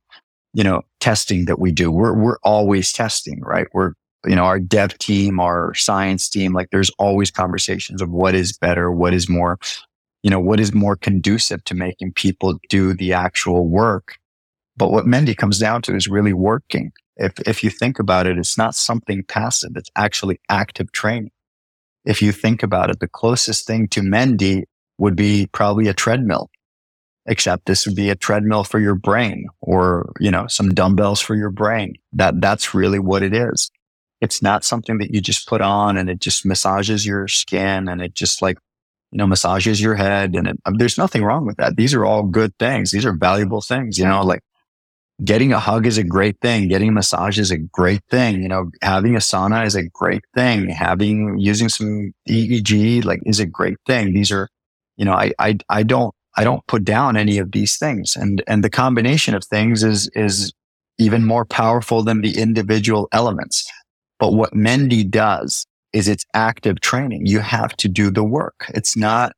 Speaker 1: you know, testing that we do. We're, we're always testing, right? We're you know, our dev team, our science team, like there's always conversations of what is better, what is more, you know, what is more conducive to making people do the actual work. But what Mendi comes down to is really working. If, if you think about it, it's not something passive. It's actually active training. If you think about it, the closest thing to Mendi would be probably a treadmill. except this would be a treadmill for your brain or, you know, some dumbbells for your brain. That, that's really what it is. It's not something that you just put on and it just massages your skin and it just like, you know, massages your head. And it, um, there's nothing wrong with that. These are all good things. These are valuable things, you know, like getting a hug is a great thing. Getting a massage is a great thing. You know, having a sauna is a great thing. Having, using some EEG, like is a great thing. These are, you know, I, I, I don't, I don't put down any of these things. And, and the combination of things is, is even more powerful than the individual elements. But what Mendi does is it's active training. You have to do the work. It's not,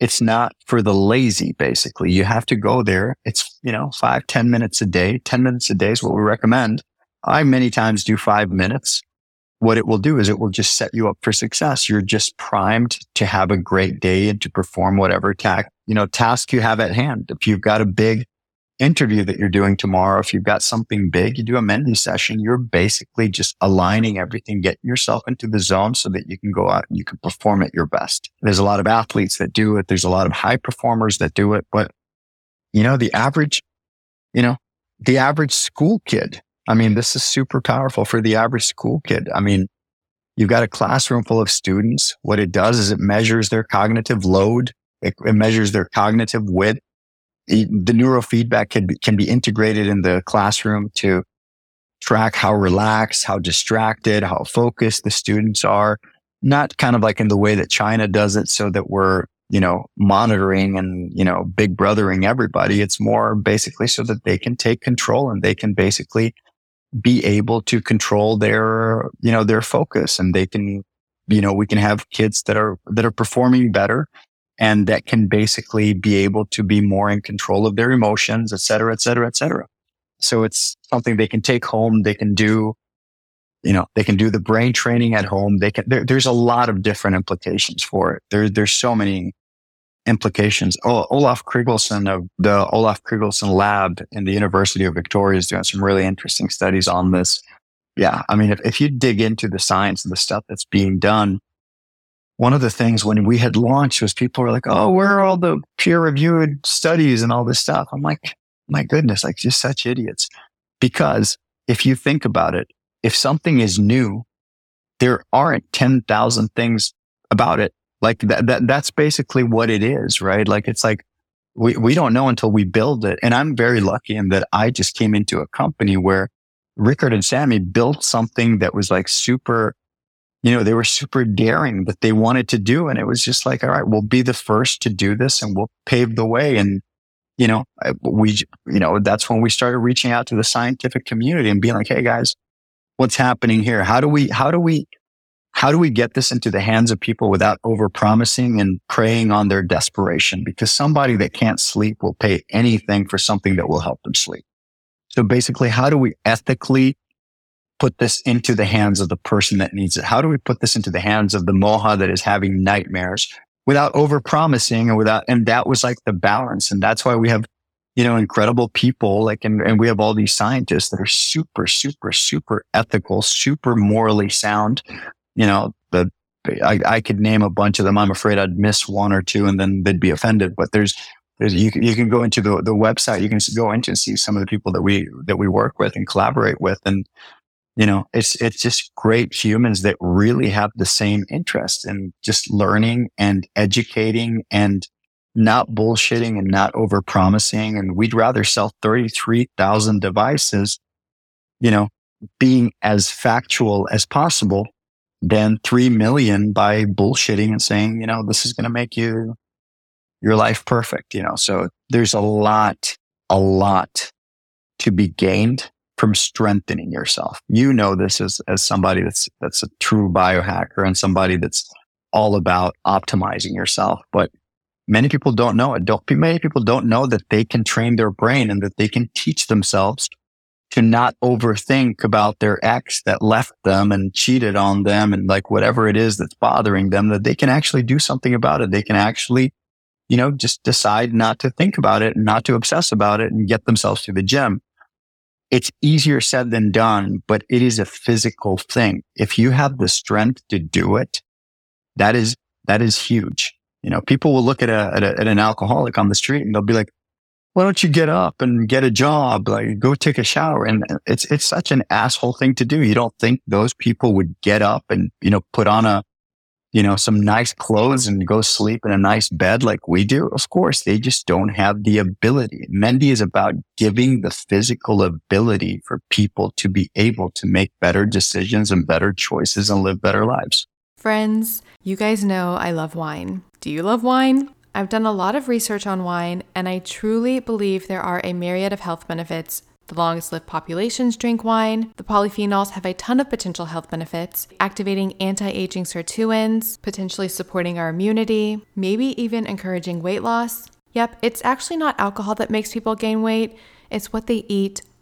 Speaker 1: it's not for the lazy, basically. You have to go there. It's, you know, five, ten minutes a day. 10 minutes a day is what we recommend. I many times do five minutes. What it will do is it will just set you up for success. You're just primed to have a great day and to perform whatever task, you know, task you have at hand. If you've got a big interview that you're doing tomorrow, if you've got something big, you do a Mendi session, you're basically just aligning everything, getting yourself into the zone so that you can go out and you can perform at your best. There's a lot of athletes that do it. There's a lot of high performers that do it, but you know, the average, you know, the average school kid. I mean, this is super powerful for the average school kid. I mean, you've got a classroom full of students. What it does is it measures their cognitive load. It, it measures their cognitive width the neurofeedback can be, can be integrated in the classroom to track how relaxed, how distracted, how focused the students are. Not kind of like in the way that China does it so that we're, you know, monitoring and, you know, big brothering everybody. It's more basically so that they can take control and they can basically be able to control their, you know, their focus and they can, you know, we can have kids that are, that are performing better and that can basically be able to be more in control of their emotions, et cetera, et cetera, et cetera. So it's something they can take home. They can do, you know, they can do the brain training at home. They can, there, there's a lot of different implications for it. There, there's so many implications. Oh, Olav Krigolson of the Olav Krigolson lab in the University of Victoria is doing some really interesting studies on this. Yeah. I mean, if, if you dig into the science and the stuff that's being done, one of the things when we had launched was people were like, Oh, where are all the peer reviewed studies and all this stuff? I'm like, my goodness, like just such idiots. Because if you think about it, if something is new, there aren't 10,000 things about it. Like that, that, that's basically what it is, right? Like it's like, we, we don't know until we build it. And I'm very lucky in that I just came into a company where Rickard and Sammy built something that was like super you know, they were super daring but they wanted to do. And it was just like, all right, we'll be the first to do this and we'll pave the way. And, you know, we, you know, that's when we started reaching out to the scientific community and being like, Hey guys, what's happening here? How do we, how do we, how do we get this into the hands of people without over promising and preying on their desperation? Because somebody that can't sleep will pay anything for something that will help them sleep. So basically, how do we ethically put this into the hands of the person that needs it? How do we put this into the hands of the moha that is having nightmares without over promising and without, and that was like the balance. And that's why we have, you know, incredible people like, and, and we have all these scientists that are super, super, super ethical, super morally sound. You know, the, I, I could name a bunch of them. I'm afraid I'd miss one or two and then they'd be offended, but there's, there's, you can, you can go into the, the website. You can go into and see some of the people that we, that we work with and collaborate with. And you know, it's, it's just great humans that really have the same interest in just learning and educating and not bullshitting and not over promising. And we'd rather sell 33,000 devices, you know, being as factual as possible than 3 million by bullshitting and saying, you know, this is going to make you your life perfect, you know. So there's a lot, a lot to be gained from strengthening yourself. You know this as, as somebody that's, that's a true biohacker and somebody that's all about optimizing yourself. But many people don't know it. Don't, many people don't know that they can train their brain and that they can teach themselves to not overthink about their ex that left them and cheated on them and like whatever it is that's bothering them, that they can actually do something about it. They can actually, you know, just decide not to think about it and not to obsess about it and get themselves to the gym it's easier said than done, but it is a physical thing. If you have the strength to do it, that is, that is huge. You know, people will look at a, at, a, at an alcoholic on the street and they'll be like, why don't you get up and get a job? Like go take a shower. And it's, it's such an asshole thing to do. You don't think those people would get up and, you know, put on a, you know, some nice clothes and go sleep in a nice bed like we do. Of course, they just don't have the ability. Mendi is about giving the physical ability for people to be able to make better decisions and better choices and live better lives.
Speaker 2: Friends, you guys know I love wine. Do you love wine? I've done a lot of research on wine, and I truly believe there are a myriad of health benefits. The longest lived populations drink wine. The polyphenols have a ton of potential health benefits, activating anti aging sirtuins, potentially supporting our immunity, maybe even encouraging weight loss. Yep, it's actually not alcohol that makes people gain weight, it's what they eat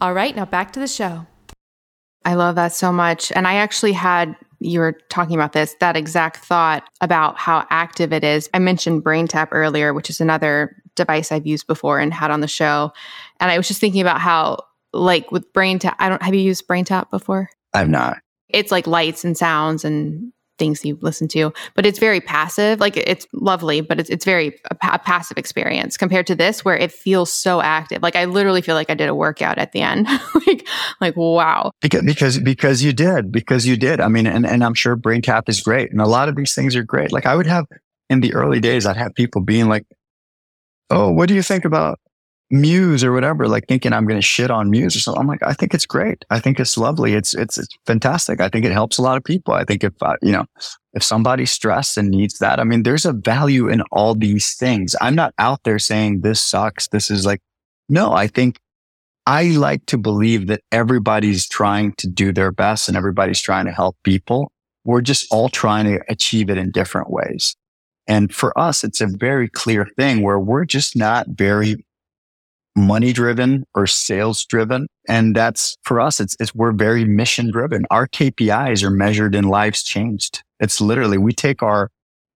Speaker 2: All right, now back to the show. I love that so much. And I actually had, you were talking about this, that exact thought about how active it is. I mentioned BrainTap earlier, which is another device I've used before and had on the show. And I was just thinking about how, like with BrainTap, I don't, have you used BrainTap before?
Speaker 1: I've not.
Speaker 2: It's like lights and sounds and things you listen to, but it's very passive. Like it's lovely, but it's, it's very a, passive experience compared to this where it feels so active. Like I literally feel like I did a workout at the end. like, like, wow.
Speaker 1: Because, because, because you did, because you did. I mean, and, and I'm sure BrainTap is great. And a lot of these things are great. Like I would have in the early days, I'd have people being like, Oh, what do you think about Muse or whatever, like thinking I'm going to shit on Muse or something. I'm like, I think it's great. I think it's lovely. It's, it's, it's fantastic. I think it helps a lot of people. I think if, uh, you know, if somebody's stressed and needs that, I mean, there's a value in all these things. I'm not out there saying this sucks. This is like, no, I think I like to believe that everybody's trying to do their best and everybody's trying to help people. We're just all trying to achieve it in different ways. And for us, it's a very clear thing where we're just not very money driven or sales driven. And that's for us, it's, it's, we're very mission driven. Our KPIs are measured in lives changed. It's literally, we take our,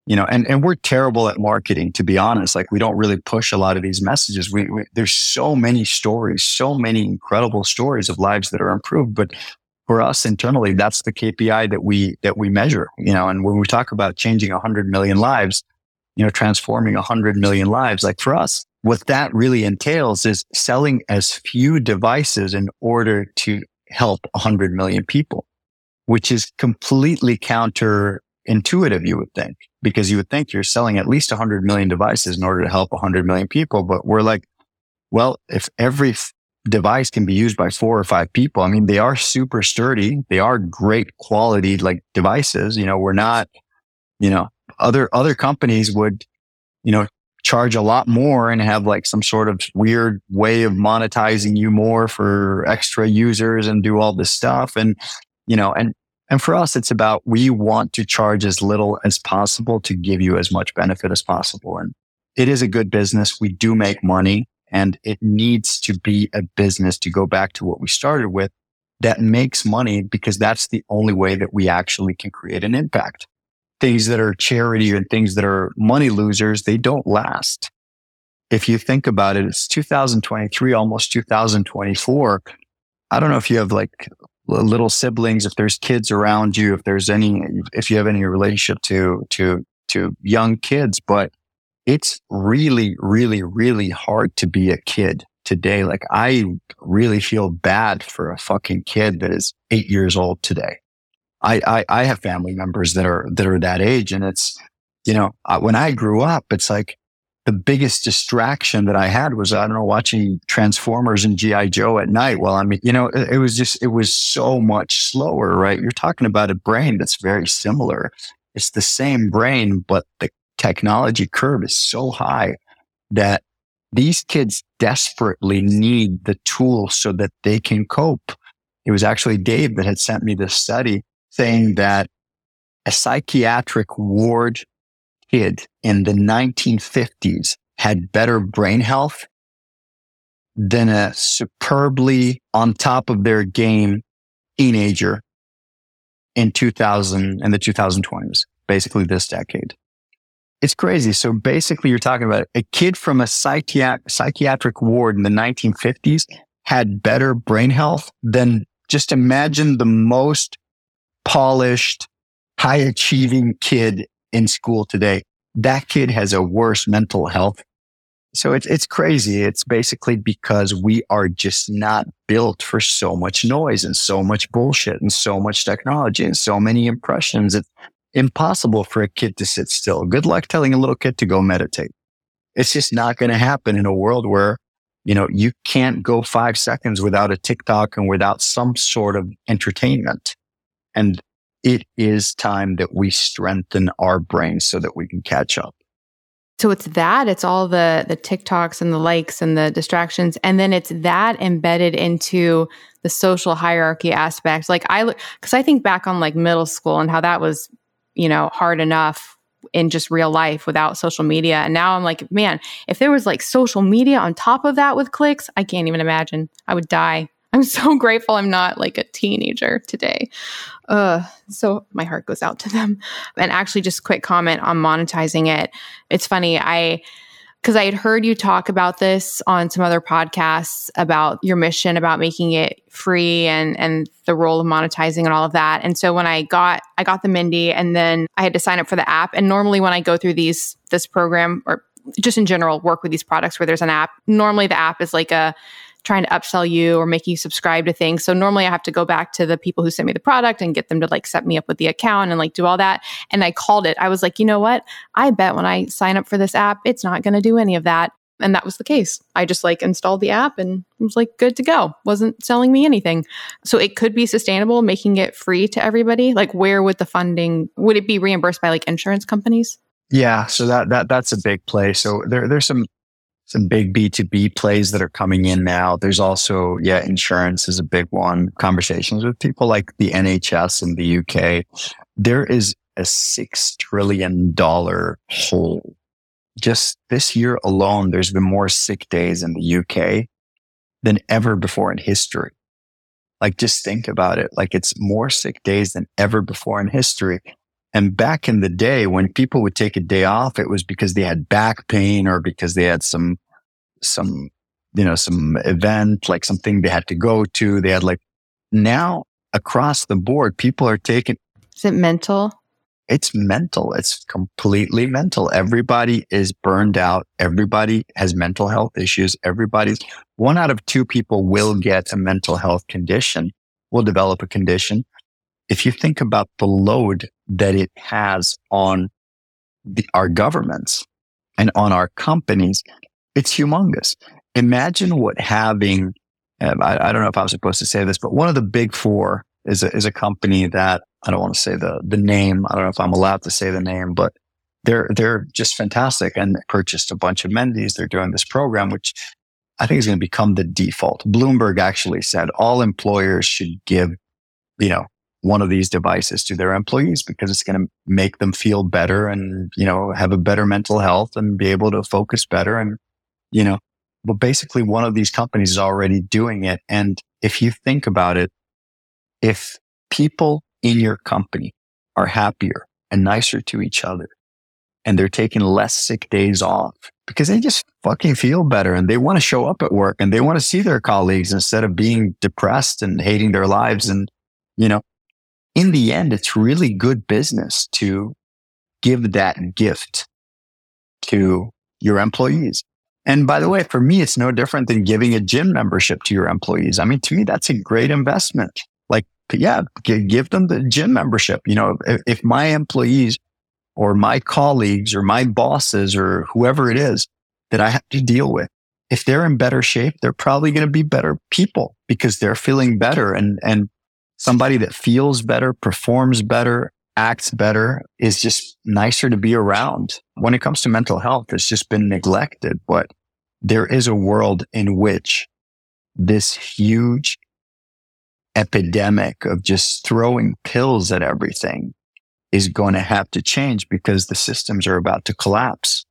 Speaker 1: you know, and, and we're terrible at marketing, to be honest. Like we don't really push a lot of these messages. We, we there's so many stories, so many incredible stories of lives that are improved. But for us internally, that's the KPI that we, that we measure, you know, and when we talk about changing hundred million lives, you know, transforming hundred million lives, like for us, what that really entails is selling as few devices in order to help 100 million people, which is completely counterintuitive, you would think, because you would think you're selling at least 100 million devices in order to help 100 million people. But we're like, well, if every f- device can be used by four or five people, I mean, they are super sturdy. They are great quality, like devices. You know, we're not, you know, other, other companies would, you know, charge a lot more and have like some sort of weird way of monetizing you more for extra users and do all this stuff. And, you know, and, and for us, it's about we want to charge as little as possible to give you as much benefit as possible. And it is a good business. We do make money and it needs to be a business to go back to what we started with that makes money because that's the only way that we actually can create an impact things that are charity and things that are money losers, they don't last. If you think about it, it's 2023, almost 2024. I don't know if you have like little siblings, if there's kids around you, if there's any, if you have any relationship to, to, to young kids, but it's really, really, really hard to be a kid today. Like I really feel bad for a fucking kid that is eight years old today. I, I, I have family members that are, that are that age. And it's, you know, when I grew up, it's like the biggest distraction that I had was, I don't know, watching Transformers and G.I. Joe at night. Well, I mean, you know, it, it was just, it was so much slower, right? You're talking about a brain that's very similar. It's the same brain, but the technology curve is so high that these kids desperately need the tools so that they can cope. It was actually Dave that had sent me this study saying that a psychiatric ward kid in the 1950s had better brain health than a superbly on top of their game teenager in 2000 and the 2020s, basically this decade. It's crazy. So basically you're talking about a kid from a psychiatric, psychiatric ward in the 1950s had better brain health than just imagine the most polished, high achieving kid in school today. That kid has a worse mental health. So it's, it's crazy. It's basically because we are just not built for so much noise and so much bullshit and so much technology and so many impressions. It's impossible for a kid to sit still. Good luck telling a little kid to go meditate. It's just not going to happen in a world where, you know, you can't go five seconds without a TikTok and without some sort of entertainment. And it is time that we strengthen our brains so that we can catch up.
Speaker 2: So it's that, it's all the the TikToks and the likes and the distractions and then it's that embedded into the social hierarchy aspect. Like I look cuz I think back on like middle school and how that was, you know, hard enough in just real life without social media. And now I'm like, man, if there was like social media on top of that with clicks, I can't even imagine. I would die. I'm so grateful I'm not like a teenager today. Uh, so my heart goes out to them. And actually, just quick comment on monetizing it. It's funny. I, because I had heard you talk about this on some other podcasts about your mission about making it free and and the role of monetizing and all of that. And so when I got I got the Mendi and then I had to sign up for the app. And normally when I go through these this program or just in general work with these products where there's an app, normally the app is like a trying to upsell you or make you subscribe to things. So normally I have to go back to the people who sent me the product and get them to like set me up with the account and like do all that. And I called it. I was like, you know what? I bet when I sign up for this app, it's not going to do any of that. And that was the case. I just like installed the app and was like good to go. Wasn't selling me anything. So it could be sustainable, making it free to everybody. Like where would the funding would it be reimbursed by like insurance companies?
Speaker 1: Yeah, so that that that's a big play. So there there's some some big B2B plays that are coming in now. There's also, yeah, insurance is a big one. Conversations with people like the NHS in the UK. There is a $6 trillion hole. Just this year alone, there's been more sick days in the UK than ever before in history. Like, just think about it. Like, it's more sick days than ever before in history. And back in the day, when people would take a day off, it was because they had back pain or because they had some, some, you know, some event, like something they had to go to. They had like now across the board, people are taking.
Speaker 2: Is it mental?
Speaker 1: It's mental. It's completely mental. Everybody is burned out. Everybody has mental health issues. Everybody's one out of two people will get a mental health condition, will develop a condition if you think about the load that it has on the, our governments and on our companies, it's humongous. Imagine what having, uh, I, don't know if I was supposed to say this, but one of the big four is a, is a company that I don't want to say the, the name. I don't know if I'm allowed to say the name, but they're, they're just fantastic and purchased a bunch of Mendis. They're doing this program, which I think is going to become the default. Bloomberg actually said all employers should give, you know, one of these devices to their employees because it's going to make them feel better and, you know, have a better mental health and be able to focus better. And, you know, but basically one of these companies is already doing it. And if you think about it, if people in your company are happier and nicer to each other and they're taking less sick days off because they just fucking feel better and they want to show up at work and they want to see their colleagues instead of being depressed and hating their lives and, you know, in the end, it's really good business to give that gift to your employees. And by the way, for me, it's no different than giving a gym membership to your employees. I mean, to me, that's a great investment. Like, yeah, give them the gym membership. You know, if, my employees or my colleagues or my bosses or whoever it is that I have to deal with, if they're in better shape, they're probably going to be better people because they're feeling better and, and somebody that feels better, performs better, acts better is just nicer to be around. When it comes to mental health, it's just been neglected, but there is a world in which this huge epidemic of just throwing pills at everything is going to have to change because the systems are about to collapse.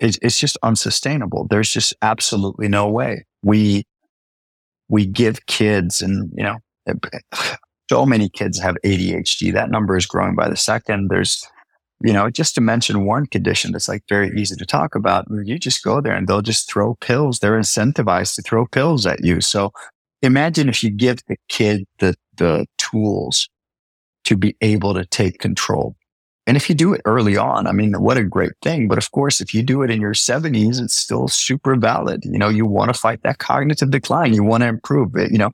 Speaker 1: It's, it's just unsustainable. There's just absolutely no way we, we give kids and, you know, so many kids have ADHD. That number is growing by the second. There's, you know, just to mention one condition that's like very easy to talk about. You just go there and they'll just throw pills. They're incentivized to throw pills at you. So imagine if you give the kid the, the tools to be able to take control. And if you do it early on, I mean, what a great thing. But of course, if you do it in your seventies, it's still super valid. You know, you want to fight that cognitive decline. You want to improve it. You know,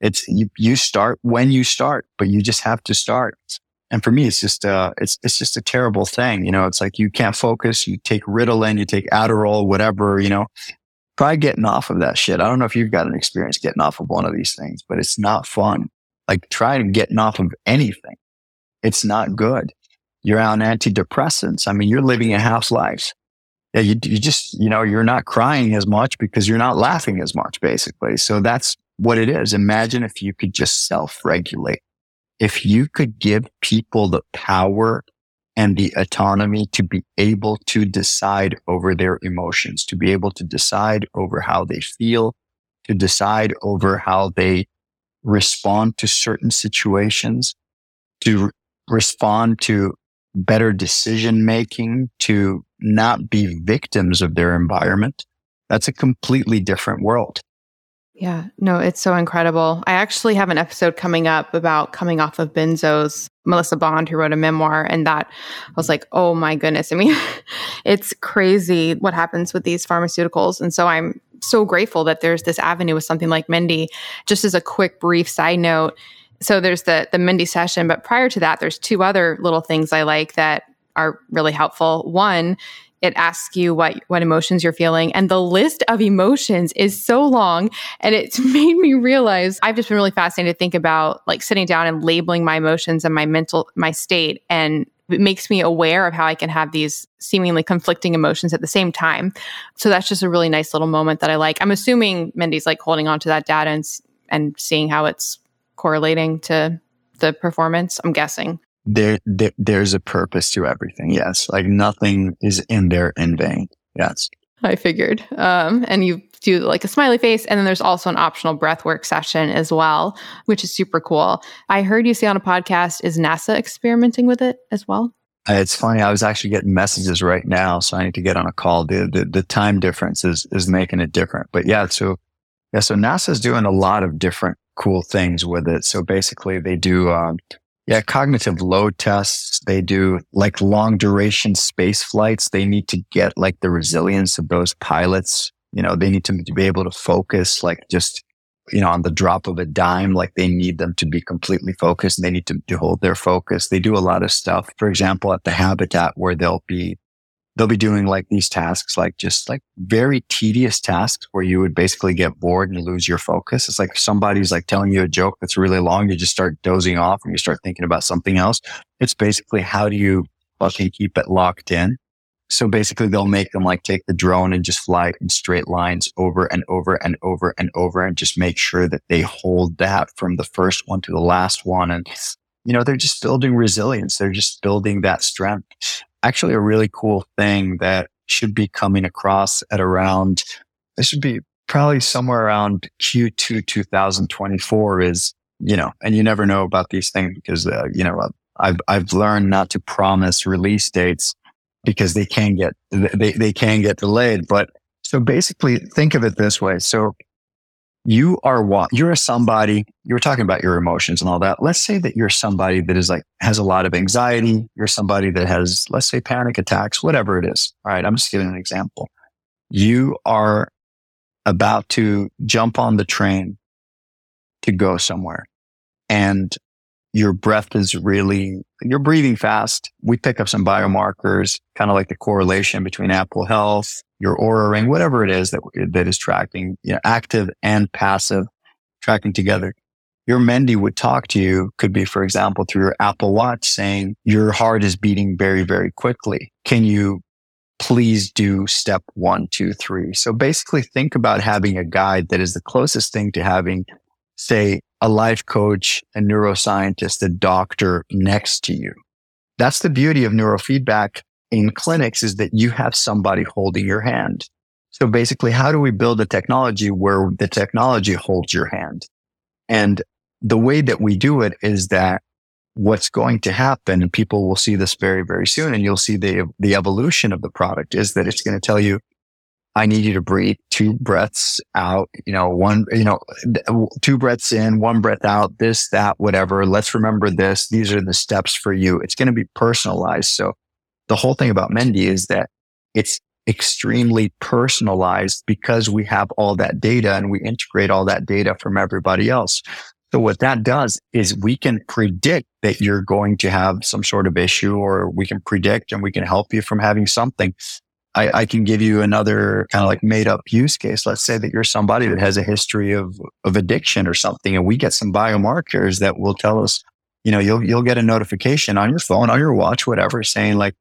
Speaker 1: it's you, you start when you start, but you just have to start. And for me, it's just uh, it's it's just a terrible thing. You know, it's like you can't focus. You take Ritalin, you take Adderall, whatever. You know, try getting off of that shit. I don't know if you've got an experience getting off of one of these things, but it's not fun. Like try getting off of anything. It's not good. You're on antidepressants. I mean, you're living a half life. Yeah, you, you just, you know, you're not crying as much because you're not laughing as much, basically. So that's what it is. Imagine if you could just self regulate. If you could give people the power and the autonomy to be able to decide over their emotions, to be able to decide over how they feel, to decide over how they respond to certain situations, to respond to better decision making, to not be victims of their environment. That's a completely different world.
Speaker 2: Yeah, no, it's so incredible. I actually have an episode coming up about coming off of benzos. Melissa Bond, who wrote a memoir, and that I was like, oh my goodness. I mean, it's crazy what happens with these pharmaceuticals. And so I'm so grateful that there's this avenue with something like Mendi. Just as a quick, brief side note, so there's the the Mendi session, but prior to that, there's two other little things I like that are really helpful. One it asks you what what emotions you're feeling and the list of emotions is so long and it's made me realize I've just been really fascinated to think about like sitting down and labeling my emotions and my mental my state and it makes me aware of how I can have these seemingly conflicting emotions at the same time. So that's just a really nice little moment that I like. I'm assuming Mendi's like holding on to that data and and seeing how it's correlating to the performance. I'm guessing
Speaker 1: there, there there's a purpose to everything. Yes, like nothing is in there in vain. Yes.
Speaker 2: I figured. Um, and you do like a smiley face, and then there's also an optional breath work session as well, which is super cool. I heard you say on a podcast, is NASA experimenting with it as well?
Speaker 1: Uh, it's funny. I was actually getting messages right now, so I need to get on a call. The the, the time difference is is making it different. But yeah, so yeah, so NASA's doing a lot of different cool things with it. So basically, they do um, yeah, cognitive load tests. They do like long duration space flights. They need to get like the resilience of those pilots. You know, they need to, be able to focus like just, you know, on the drop of a dime. Like they need them to be completely focused. and They need to, to hold their focus. They do a lot of stuff. For example, at the habitat where they'll be they'll be doing like these tasks, like just like very tedious tasks where you would basically get bored and lose your focus. It's like somebody's like telling you a joke that's really long. You just start dozing off and you start thinking about something else. It's basically how do you fucking keep it locked in? So basically they'll make them like take the drone and just fly in straight lines over and over and over and over and just make sure that they hold that from the first one to the last one. And, you know, they're just building resilience. They're just building that strength actually a really cool thing that should be coming across at around, this should be probably somewhere around Q2 2024 is, you know, and you never know about these things because, uh, you know, I've, I've learned not to promise release dates because they can get, they, they can get delayed. But so basically think of it this way. So you are what you're a somebody you were talking about your emotions and all that. Let's say that you're somebody that is like has a lot of anxiety. You're somebody that has let's say panic attacks whatever it is. All right i'm just giving an example. You are about to jump on the train to go somewhere and your breath is really, you're breathing fast. We pick up some biomarkers, kind of like the correlation between Apple Health, your Oura ring, whatever it is that, that is tracking, you know, active and passive tracking together. Your Mendi would talk to you could be, for example, through your Apple watch saying your heart is beating very, very quickly. Can you please do step one, two, three? So basically think about having a guide that is the closest thing to having, say, a life coach, a neuroscientist, a doctor next to you. That's the beauty of neurofeedback in clinics is that you have somebody holding your hand. So basically, how do we build a technology where the technology holds your hand? And the way that we do it is that what's going to happen, and people will see this very, very soon, and you'll see the, the evolution of the product is that it's going to tell you, I need you to breathe two breaths out, you know, one, you know, two breaths in, one breath out, this, that, whatever. Let's remember this. These are the steps for you. It's going to be personalized. So the whole thing about Mendi is that it's extremely personalized because we have all that data and we integrate all that data from everybody else. So what that does is we can predict that you're going to have some sort of issue or we can predict and we can help you from having something. I, I can give you another kind of like made up use case. Let's say that you're somebody that has a history of, of addiction or something, and we get some biomarkers that will tell us, you know, you'll, you'll get a notification on your phone, on your watch, whatever, saying like,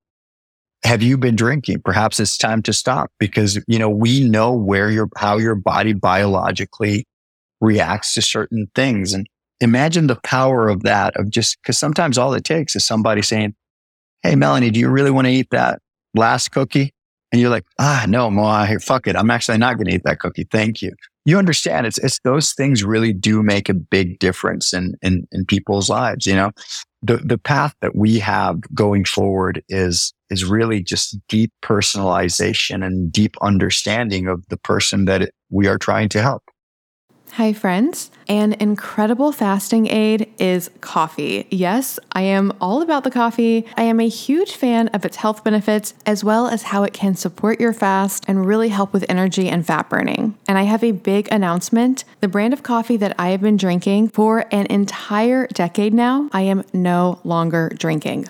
Speaker 1: have you been drinking? Perhaps it's time to stop because, you know, we know where your, how your body biologically reacts to certain things. And imagine the power of that, of just because sometimes all it takes is somebody saying, Hey, Melanie, do you really want to eat that last cookie? and you're like, ah, no, Moha, fuck it. I'm actually not going to eat that cookie. Thank you. You understand it's, it's those things really do make a big difference in, in, in people's lives. You know, the, the path that we have going forward is, is really just deep personalization and deep understanding of the person that we are trying to help.
Speaker 2: Hi, friends. An incredible fasting aid is coffee. Yes, I am all about the coffee. I am a huge fan of its health benefits as well as how it can support your fast and really help with energy and fat burning. And I have a big announcement. The brand of coffee that I have been drinking for an entire decade now, I am no longer drinking.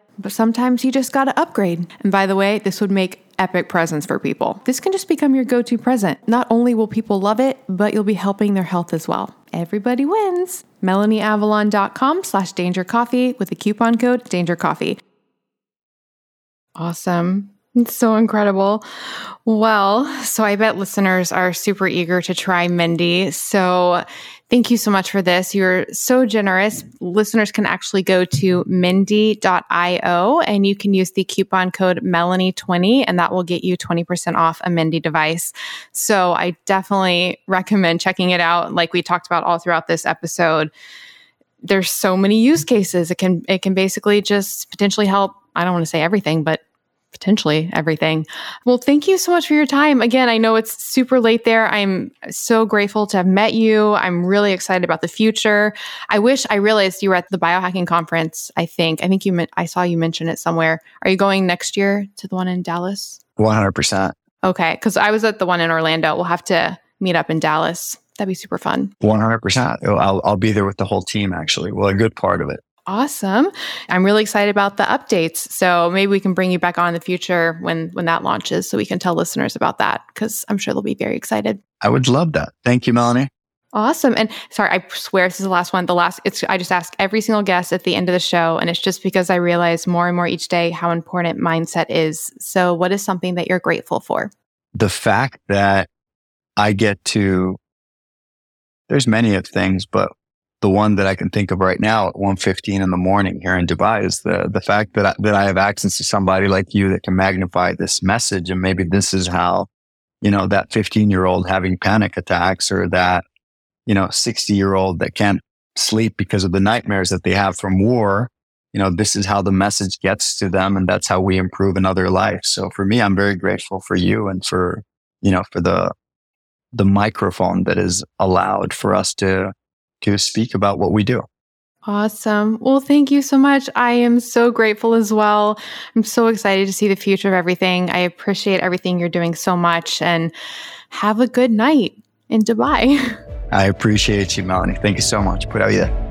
Speaker 2: but sometimes you just gotta upgrade. And by the way, this would make epic presents for people. This can just become your go to present. Not only will people love it, but you'll be helping their health as well. Everybody wins. MelanieAvalon.com slash danger coffee with the coupon code danger coffee. Awesome. It's so incredible. Well, so I bet listeners are super eager to try Mendi. So Thank you so much for this. You're so generous. Listeners can actually go to mendi.io and you can use the coupon code Melanie20 and that will get you 20% off a Mendi device. So I definitely recommend checking it out. Like we talked about all throughout this episode, there's so many use cases. It can, it can basically just potentially help. I don't want to say everything, but potentially everything. Well, thank you so much for your time. Again, I know it's super late there. I'm so grateful to have met you. I'm really excited about the future. I wish I realized you were at the biohacking conference. I think. I think you. I saw you mention it somewhere. Are you going next year to the one in Dallas?
Speaker 1: One hundred percent.
Speaker 2: Okay, because I was at the one in Orlando. We'll have to meet up in Dallas. That'd be super fun.
Speaker 1: One hundred percent. I'll I'll be there with the whole team. Actually, well, a good part of it.
Speaker 2: Awesome. I'm really excited about the updates. So maybe we can bring you back on in the future when when that launches so we can tell listeners about that cuz I'm sure they'll be very excited.
Speaker 1: I would love that. Thank you, Melanie.
Speaker 2: Awesome. And sorry, I swear this is the last one. The last it's I just ask every single guest at the end of the show and it's just because I realize more and more each day how important mindset is. So what is something that you're grateful for?
Speaker 1: The fact that I get to there's many of things, but the one that I can think of right now at 1.15 in the morning here in Dubai is the, the fact that I, that I have access to somebody like you that can magnify this message. And maybe this is how, you know, that 15 year old having panic attacks or that, you know, 60 year old that can't sleep because of the nightmares that they have from war. You know, this is how the message gets to them. And that's how we improve another life. So for me, I'm very grateful for you and for, you know, for the, the microphone that is allowed for us to to speak about what we do.
Speaker 2: Awesome. Well, thank you so much. I am so grateful as well. I'm so excited to see the future of everything. I appreciate everything you're doing so much and have a good night in Dubai.
Speaker 1: I appreciate you, Melanie. Thank you so much. Put out you.